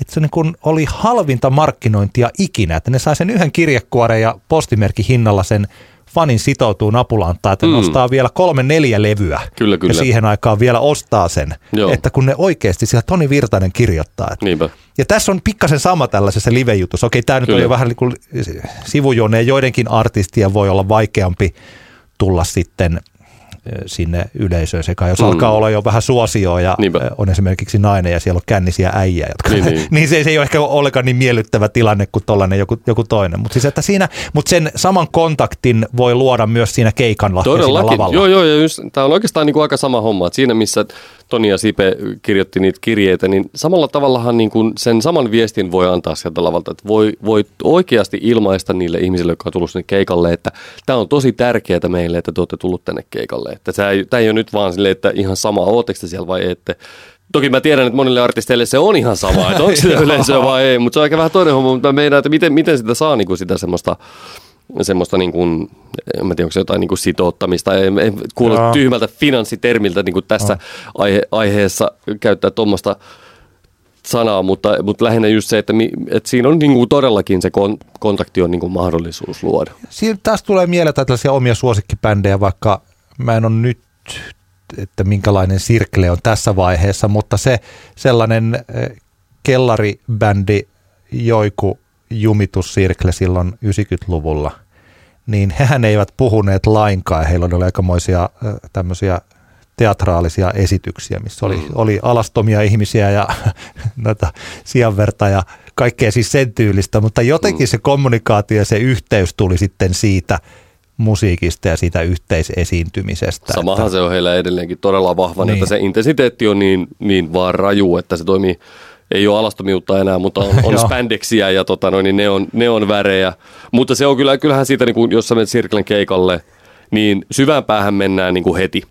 että se niin kuin oli halvinta markkinointia ikinä, että ne sai sen yhden kirjekuoren ja postimerkki hinnalla sen fanin sitoutuu napulantaan, että mm. nostaa vielä kolme neljä levyä kyllä, kyllä. ja siihen aikaan vielä ostaa sen. Joo. Että kun ne oikeasti siellä Toni Virtanen kirjoittaa. Että. Niinpä. Ja tässä on pikkasen sama tällaisessa live-jutussa. Okei, tämä nyt on jo vähän niin kuin sivujuone. Joidenkin artistien voi olla vaikeampi tulla sitten sinne yleisöön sekaan. Jos Mm. alkaa olla jo vähän suosioa ja Niinpä. on esimerkiksi nainen ja siellä on kännisiä äijä, jotka, Niin, niin, niin. se, se ei ole ehkä ollenkaan niin miellyttävä tilanne kuin tollainen joku, joku toinen. Mutta siis, että siinä, mut sen saman kontaktin voi luoda myös siinä keikalla ja siinä Todellakin. lavalla. Joo, joo, ja just, tämä on oikeastaan niin kuin aika sama homma. Että siinä, missä Toni ja Sipe kirjoitti niitä kirjeitä, niin samalla tavallahan niin kuin sen saman viestin voi antaa sieltä lavalta. Että voi, voi oikeasti ilmaista niille ihmisille, jotka on tullut sinne keikalle, että tämä on tosi tärkeää meille, että te olette tullut tänne keikalle. Että tämä ei, tämä ei ole nyt vaan silleen, että ihan sama, ootteko te siellä vai ette. Toki mä tiedän, että monille artisteille se on ihan sama, että onko sitä yleisöä vai ei, mutta se on aika vähän toinen homma, mutta mä meidän, että miten, miten sitä saa niin kuin sitä semmoista semmoista niin kuin, en mä tiedä, onko se jotain niin kuin sitouttamista, ei, ei kuulosta Joo. tyhmältä finanssitermiltä niin kuin tässä aihe, aiheessa käyttää tuommoista sanaa, mutta, mutta lähinnä just se, että, mi, että siinä on niin kuin todellakin se kon, kontakti on niin kuin mahdollisuus luoda. Siinä taas tulee mieleen tällaisia omia suosikkibändejä, vaikka mä en ole nyt, että minkälainen sirkle on tässä vaiheessa, mutta se sellainen eh, kellaribändi Joiku jumitussirkle silloin 90-luvulla, niin hehän eivät puhuneet lainkaan. Heillä oli aikamoisia tämmöisiä teatraalisia esityksiä, missä oli, Mm. oli alastomia ihmisiä ja noita sianverta ja kaikkea siis sen tyylistä, mutta jotenkin Mm. se kommunikaatio ja se yhteys tuli sitten siitä musiikista ja siitä yhteisesiintymisestä. Samahan että, se on heillä edelleenkin todella vahva, niin. Niin. että se intensiteetti on niin, niin vaan raju, että se toimii, ei ole alastomiutta enää, mutta on, on spandexiä ja tota, noin, niin ne, on, ne on värejä. Mutta se on kyllä, kyllähän siitä, niin kuin, jos sä menet Sirklen keikalle, niin syvään päähän mennään niin kuin heti.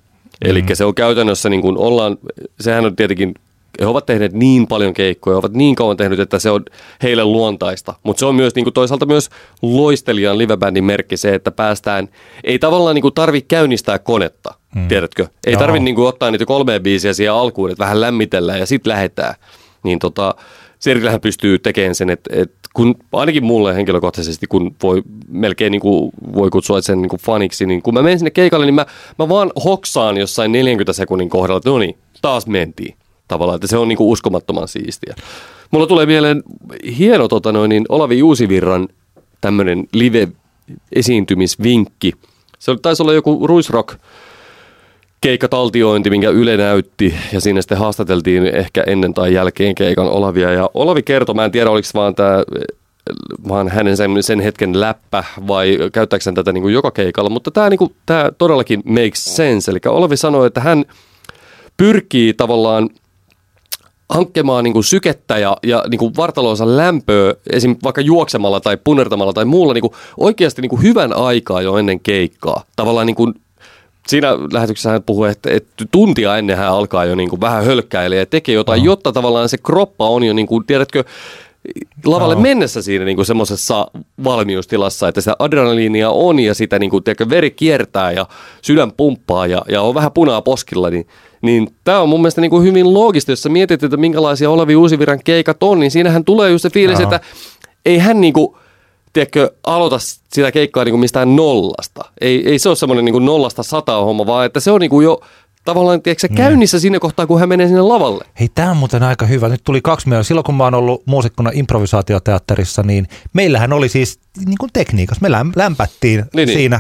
Eli se on käytännössä, niin kuin ollaan, sehän on tietenkin, he ovat tehneet niin paljon keikkoja, ovat niin kauan tehnyt, että se on heille luontaista. Mutta se on myös niin kuin toisaalta myös loistelijan livebändin merkki se, että päästään, ei tavallaan niin kuin tarvi käynnistää konetta, mm. tiedätkö? Ei Joo. tarvi niin kuin ottaa niitä kolme biisiä siihen alkuun, että vähän lämmitellään ja sitten lähetään. Niin tota, Sirklähän pystyy tekemään sen, että, että kun ainakin mulle henkilökohtaisesti, kun voi melkein niin kuin, voi kutsua sen niin kuin faniksi, niin kun mä menen sinne keikalle, niin mä, mä vaan hoksaan jossain 40 sekunnin kohdalla, että no niin, taas mentiin. Tavallaan, että se on niin kuin uskomattoman siistiä. Mulla tulee mieleen hieno tota noin, niin Olavi Juusivirran tämmöinen live-esiintymisvinkki. Se taisi olla joku Ruisrock keikkataltiointi, minkä Yle näytti, ja siinä sitten haastateltiin ehkä ennen tai jälkeen keikan Olavia. Ja Olavi kertoi, mä en tiedä oliko vaan tämä vaan hänen sen, sen hetken läppä vai käyttääkö hän tätä niin kuin joka keikalla, mutta tämä, niin kuin, tämä todellakin makes sense. Eli Olavi sanoi, että hän pyrkii tavallaan hankkemaan niin kuin sykettä ja, ja niin kuin vartaloonsa lämpöä esim. vaikka juoksemalla tai punertamalla tai muulla niin kuin oikeasti niin kuin hyvän aikaa jo ennen keikkaa. Tavallaan niin kuin siinä lähetyksessä hän puhui, että, että tuntia ennen hän alkaa jo niin kuin vähän hölkkäilee ja tekee jotain, jotta tavallaan se kroppa on jo, niin kuin, tiedätkö, lavalle Joo. mennessä siinä niin semmoisessa valmiustilassa, että sitä adrenaliinia on ja sitä niin kuin, tiedätkö, veri kiertää ja sydän pumppaa ja, ja on vähän punaa poskilla, niin, niin tämä on mun mielestä niin kuin hyvin loogista, jos sä mietit, että minkälaisia Olavi Uusiviran keikat on, niin siinähän tulee just se fiilis, Joo. että ei hän niin kuin, tiedätkö, aloita sitä keikkaa niin kuin mistään nollasta. Ei, ei se ole semmoinen niin kuin nollasta sataa homma, vaan että se on niin kuin jo tavallaan tiedätkö, Niin. sä, käynnissä siinä kohtaa, kun hän menee sinne lavalle. Hei, tämä on muuten aika hyvä. Nyt tuli kaksi mieltä. Silloin kun mä oon ollut muusikkona improvisaatioteatterissa, niin meillähän oli siis niin kuin tekniikassa. Me läm- lämpättiin Niin, niin.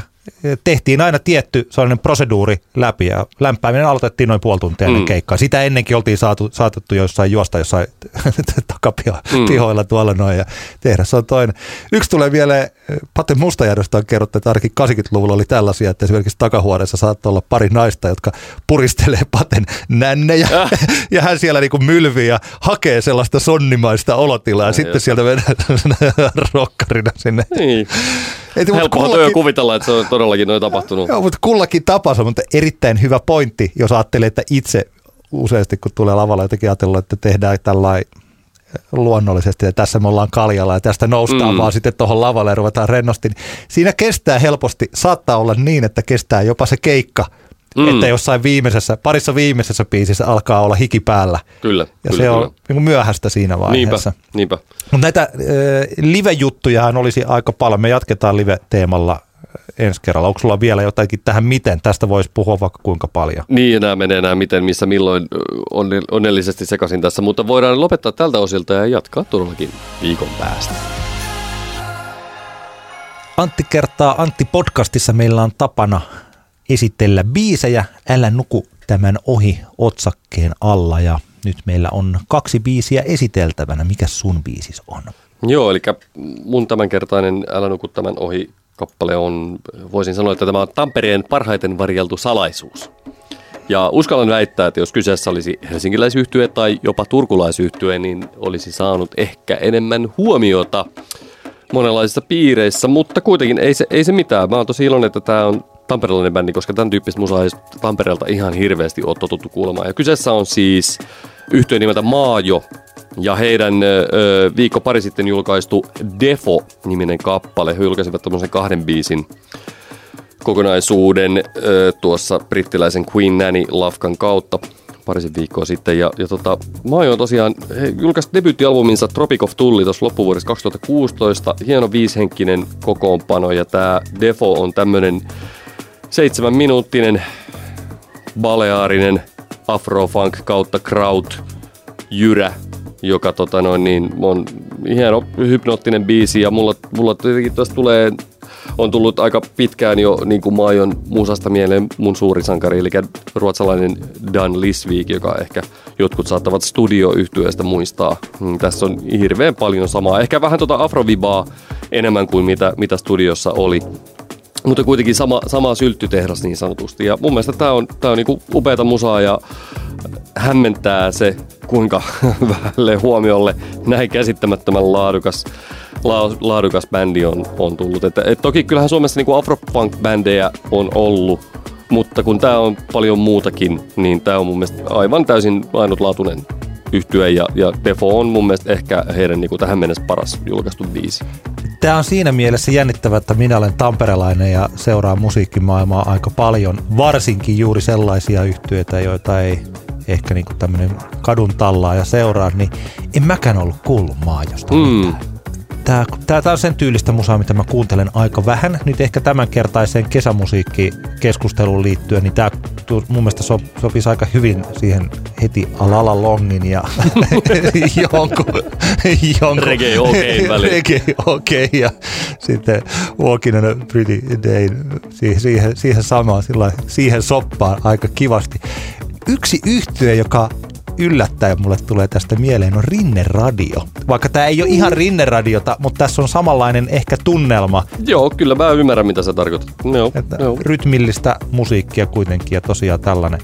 Tehtiin aina tietty sellainen proseduuri läpi ja lämpääminen aloitettiin noin puoli tuntia ennen Mm. keikkaa. Sitä ennenkin oltiin saatu, saatettu jossain juosta jossain Mm. takapihoilla tuolla noin ja tehdä. Se on toinen. Yksi tulee vielä, Pate Mustajärvestä on kerrottu, että ainakin 80-luvulla oli tällaisia, että esimerkiksi takahuoneessa saattoi olla pari naista, jotka puristelee Paten nännejä Äh. ja hän siellä niinku mylvii ja hakee sellaista sonnimaista olotilaa ja Ai sitten just. sieltä mennään rokkarina sinne. Niin. Kullakin- työ kuvitella, että se on todellakin noin tapahtunut. Joo, mutta kullakin tapansa, mutta erittäin hyvä pointti, jos ajattelee, että itse useasti kun tulee lavalla jotenkin ajatellut, että tehdään tällainen luonnollisesti ja tässä me ollaan kaljalla ja tästä noustaan Mm. vaan sitten tuohon lavalle ja ruvetaan rennosti. Niin siinä kestää helposti, saattaa olla niin, että kestää jopa se keikka, Mm. että jossain viimeisessä, parissa viimeisessä biisissä alkaa olla hiki päällä. Kyllä, Ja kyllä, se kyllä. on niin myöhäistä siinä Niinpä, vaiheessa. niinpä. Mutta näitä äh, live-juttujahan olisi aika paljon. Me jatketaan live-teemalla ensi kerralla. Onko sulla vielä jotakin tähän miten? Tästä voisi puhua vaikka kuinka paljon. Niin, nämä menee nämä miten, missä, milloin onnellisesti sekaisin tässä, mutta voidaan lopettaa tältä osilta ja jatkaa todellakin viikon päästä. Antti kertaa Antti podcastissa meillä on tapana esitellä biisejä. Älä nuku tämän ohi otsakkeen alla ja nyt meillä on kaksi biisiä esiteltävänä. Mikä sun biisis on? Joo, eli mun tämänkertainen Älä nuku tämän ohi kappale on, voisin sanoa, että tämä on Tampereen parhaiten varjeltu salaisuus. Ja uskallan väittää, että jos kyseessä olisi helsinkiläisyhtye tai jopa turkulaisyhtye, niin olisi saanut ehkä enemmän huomiota monenlaisissa piireissä, mutta kuitenkin ei se, ei se mitään. Mä oon tosi iloinen, että tämä on tamperelainen bändi, koska tämän tyyppistä musaa ei Tampereelta ihan hirveästi ole totuttu kuulemaan. Ja kyseessä on siis yhtiön nimeltä Maajo ja heidän ö, viikko pari sitten julkaistu Defo-niminen kappale. He julkaisivat tämmöisen kahden biisin kokonaisuuden ö, tuossa brittiläisen Queen Nanny-lafkan kautta parisen viikkoa sitten. Ja, ja tota, on tosiaan, he julkaisi debyyttialbuminsa Tropic of Tulli tuossa loppuvuodessa 2016. Hieno viishenkinen kokoonpano ja tämä Defo on tämmöinen seitsemän minuuttinen baleaarinen afrofunk kautta kraut jyrä, joka tota noin, niin on hieno hypnoottinen biisi ja mulla, mulla tietenkin tästä tulee on tullut aika pitkään jo niin kuin Maajon musasta mieleen mun suuri sankari, eli ruotsalainen Dan Lisvik, joka ehkä jotkut saattavat studioyhtyeestä muistaa. Mm, tässä on hirveän paljon samaa. Ehkä vähän tuota afrovibaa enemmän kuin mitä, mitä studiossa oli. Mutta kuitenkin sama, sama sylttytehdas niin sanotusti. Ja mun mielestä tämä on, tää on niinku upeata musaa ja hämmentää se, kuinka vähälle huomiolle näin käsittämättömän laadukas, la, laadukas bändi on, on tullut. Et, et toki kyllähän Suomessa niinku afropunk-bändejä on ollut, mutta kun tämä on paljon muutakin, niin tämä on mun mielestä aivan täysin ainutlaatuinen yhtyä ja, ja Defo on mun mielestä ehkä heidän niin kuin tähän mennessä paras julkaistu biisi. Tämä on siinä mielessä jännittävä, että minä olen tamperelainen ja seuraan musiikkimaailmaa aika paljon, varsinkin juuri sellaisia yhtyeitä, joita ei ehkä niin tämmöinen kadun tallaa ja seuraa, niin en mäkään ollut kuullut maajosta mm. Tämä, tämä, tämä on sen tyylistä musaa, mitä mä kuuntelen aika vähän. Nyt ehkä tämänkertaiseen kesämusiikkikeskusteluun liittyen, niin tämä mun mielestä so, sopisi aika hyvin siihen heti Alala Longin ja jonkun, jonkun Reggae OK väliin. Reggae OK ja sitten Walking on a Pretty Day siihen, siihen, siihen samaan, sillä, siihen soppaan aika kivasti. Yksi yhtye, joka yllättäen mulle tulee tästä mieleen on Rinne Radio. Vaikka tämä ei ole ihan Rinne Radiota, mutta tässä on samanlainen ehkä tunnelma. Joo, kyllä mä ymmärrän mitä sä tarkoitat. Joo, että joo. Rytmillistä musiikkia kuitenkin ja tosiaan tällainen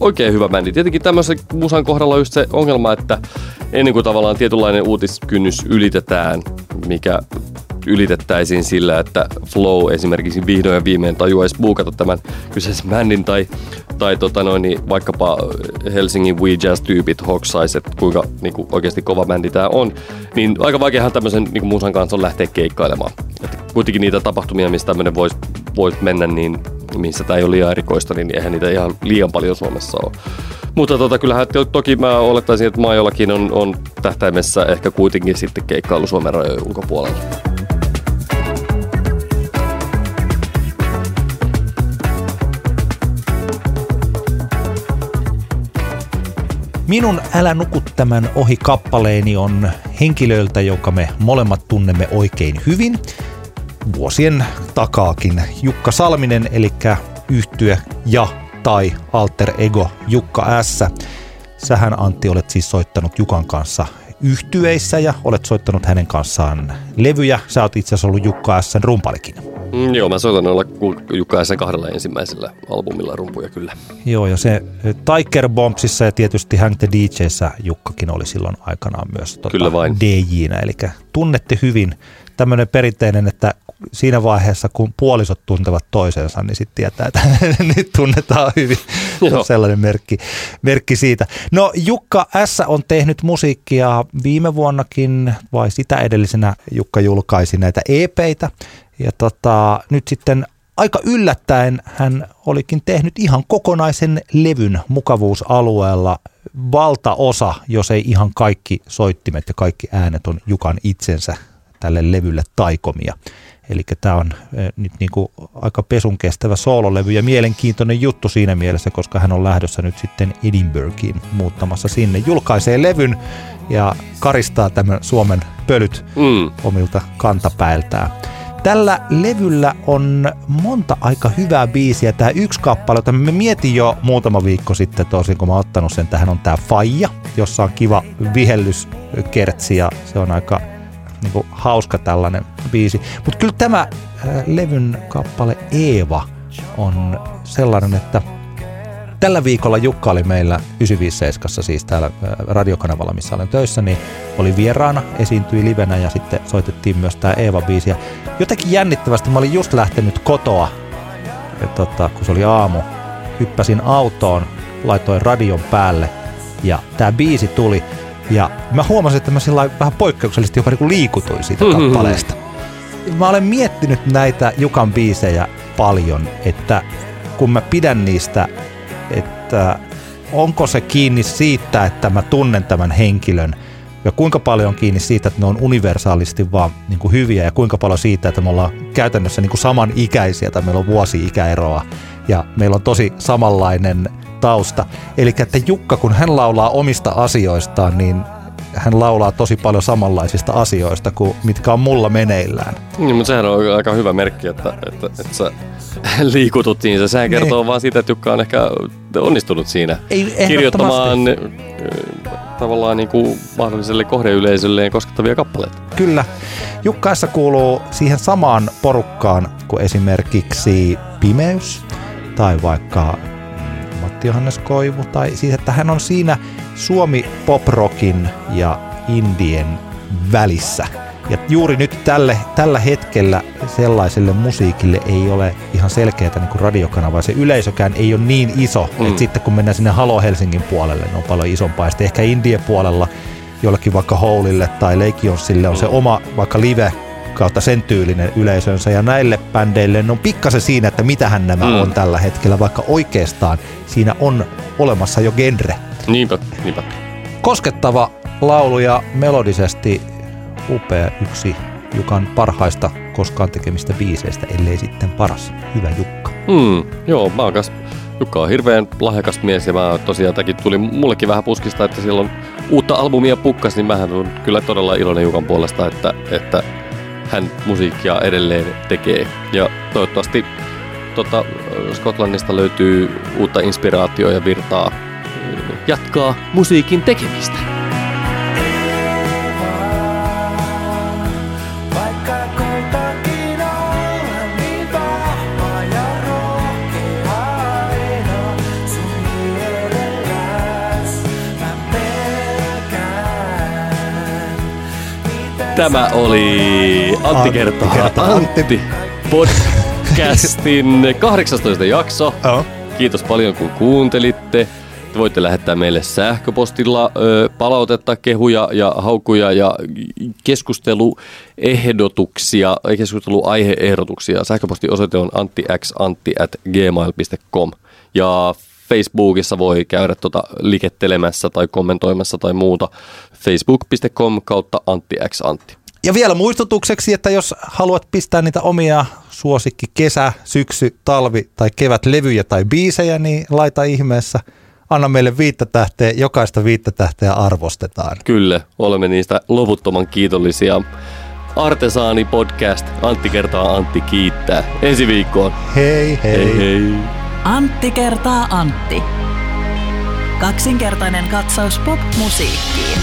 oikein hyvä bändi. Tietenkin tämmöisen musan kohdalla on just se ongelma, että ennen kuin tavallaan tietynlainen uutiskynnys ylitetään, mikä ylitettäisiin sillä, että Flow esimerkiksi vihdoin ja viimein tajuaisi buukata tämän kyseisen bändin tai, tai tota noin, niin vaikkapa Helsingin We Jazz-tyypit hoksais, että kuinka niin kuin oikeasti kova bändi tämä on, niin aika vaikeahan tämmöisen niin musan kanssa on lähteä keikkailemaan. Että kuitenkin niitä tapahtumia, mistä tämmöinen voisi vois mennä, niin missä tämä ei ole liian erikoista, niin eihän niitä ihan liian paljon Suomessa ole. Mutta tota, kyllähän toki mä olettaisin, että Maajollakin on, on tähtäimessä ehkä kuitenkin sitten keikkailu Suomen rajojen ulkopuolella. Minun Älä nuku tämän ohi kappaleeni on henkilöiltä, jonka me molemmat tunnemme oikein hyvin. Vuosien takaakin Jukka Salminen, eli yhtyö ja tai alter ego Jukka S. Sähän Antti olet siis soittanut Jukan kanssa yhtyeissä ja olet soittanut hänen kanssaan levyjä. Sä oot itse asiassa ollut Jukka S. rumpalikin. Mm, joo, mä soitan olla Jukka S. kahdella ensimmäisellä albumilla rumpuja kyllä. Joo, ja se Tiger Bombsissa ja tietysti Hank the DJssä Jukkakin oli silloin aikanaan myös tota, kyllä vain. DJnä, eli tunnette hyvin tämmöinen perinteinen, että siinä vaiheessa, kun puolisot tuntevat toisensa, niin sitten tietää, että nyt tunnetaan hyvin. Se on sellainen merkki, merkki siitä. No Jukka S. on tehnyt musiikkia viime vuonnakin, vai sitä edellisenä Jukka julkaisi näitä EPitä. Ja tota, nyt sitten aika yllättäen hän olikin tehnyt ihan kokonaisen levyn mukavuusalueella. Valtaosa, jos ei ihan kaikki soittimet ja kaikki äänet on Jukan itsensä tälle levylle taikomia. Eli tämä on nyt niin kuin aika pesun kestävä soololevy ja mielenkiintoinen juttu siinä mielessä, koska hän on lähdössä nyt sitten Edinburghiin muuttamassa sinne. Julkaisee levyn ja karistaa tämän Suomen pölyt mm. omilta kantapäiltään. Tällä levyllä on monta aika hyvää biisiä. Tämä yksi kappale, jota me mietin jo muutama viikko sitten tosin, kun mä ottanut sen. Tähän on tämä Faija, jossa on kiva vihellyskertsi ja se on aika niin kuin, hauska tällainen biisi. Mutta kyllä tämä äh, levyn kappale Eeva on sellainen, että tällä viikolla Jukka oli meillä 957 siis täällä äh, radiokanavalla, missä olen töissä, niin oli vieraana, esiintyi livenä ja sitten soitettiin myös tämä Eeva-biisi. Ja jotenkin jännittävästi mä olin just lähtenyt kotoa, ja tota, kun se oli aamu, hyppäsin autoon, laitoin radion päälle ja tämä biisi tuli. Ja mä huomasin, että mä sillä vähän poikkeuksellisesti jopa niin liikutuin siitä Mm-hmm. kappaleesta. Mä olen miettinyt näitä Jukan biisejä paljon, että kun mä pidän niistä, että onko se kiinni siitä, että mä tunnen tämän henkilön, ja kuinka paljon on kiinni siitä, että ne on universaalisti vaan niin kuin hyviä, ja kuinka paljon siitä, että me ollaan käytännössä niin kuin samanikäisiä, tai meillä on vuosi ikäeroa, ja meillä on tosi samanlainen tausta. Eli että Jukka, kun hän laulaa omista asioistaan, niin hän laulaa tosi paljon samanlaisista asioista kuin mitkä on mulla meneillään. Niin, mutta sehän on aika hyvä merkki, että, että, että sä liikutut siinä. Sehän kertoo Niin. vaan siitä, että Jukka on ehkä onnistunut siinä Ei kirjoittamaan tavallaan niin kuin mahdolliselle kohdeyleisölleen koskettavia kappaleita. Kyllä. Jukkaessa kuuluu siihen samaan porukkaan kuin esimerkiksi Pimeys tai vaikka mm, Matti Johannes Koivu. Tai siis, että hän on siinä Suomi poprockin ja indien välissä. Ja juuri nyt tälle, tällä hetkellä sellaiselle musiikille ei ole ihan selkeää niin radiokanavaa. Se yleisökään ei ole niin iso, mm. että sitten kun mennään sinne Halo Helsingin puolelle, ne on paljon isompaa. Ja sitten ehkä Indien puolella jollekin vaikka Howlille tai Legionsille on se oma vaikka live kautta sen tyylinen yleisönsä ja näille bändeille on pikkasen siinä, että mitähän nämä Mm. mm. on tällä hetkellä, vaikka oikeastaan siinä on olemassa jo genre. Niinpä, niinpä. Koskettava laulu ja melodisesti upea yksi Jukan parhaista koskaan tekemistä biiseistä, ellei sitten paras. Hyvä Jukka. Hmm, joo, mä oon kas, Jukka on hirveän lahjakas mies ja mä tosiaan tämäkin tuli mullekin vähän puskista, että silloin uutta albumia pukkas, niin mähän on kyllä todella iloinen Jukan puolesta, että, että hän musiikkia edelleen tekee. Ja toivottavasti tota, Skotlannista löytyy uutta inspiraatioa ja virtaa eh, jatkaa musiikin tekemistä. Tämä oli Antti Antti kertaa kertaa Antti. Antti podcastin 18 jakso. Oh. Kiitos paljon kun kuuntelitte. Te voitte lähettää meille sähköpostilla ö, palautetta, kehuja ja haukkuja ja keskusteluehdotuksia, keskusteluaiheehdotuksia. Sähköpostiosoite on antixantti@gmail.com ja Facebookissa voi käydä tota likettelemässä tai kommentoimassa tai muuta. Facebook.com kautta antixantti. Ja vielä muistutukseksi, että jos haluat pistää niitä omia suosikki kesä, syksy, talvi tai kevät levyjä tai biisejä, niin laita ihmeessä. Anna meille viittä tähteä, jokaista viittä tähteä arvostetaan. Kyllä, olemme niistä loputtoman kiitollisia. Artesaani podcast, Antti kertaa Antti kiittää. Ensi viikkoon. Hei hei. Hei hei. Antti kertaa Antti. Kaksinkertainen katsaus pop-musiikkiin.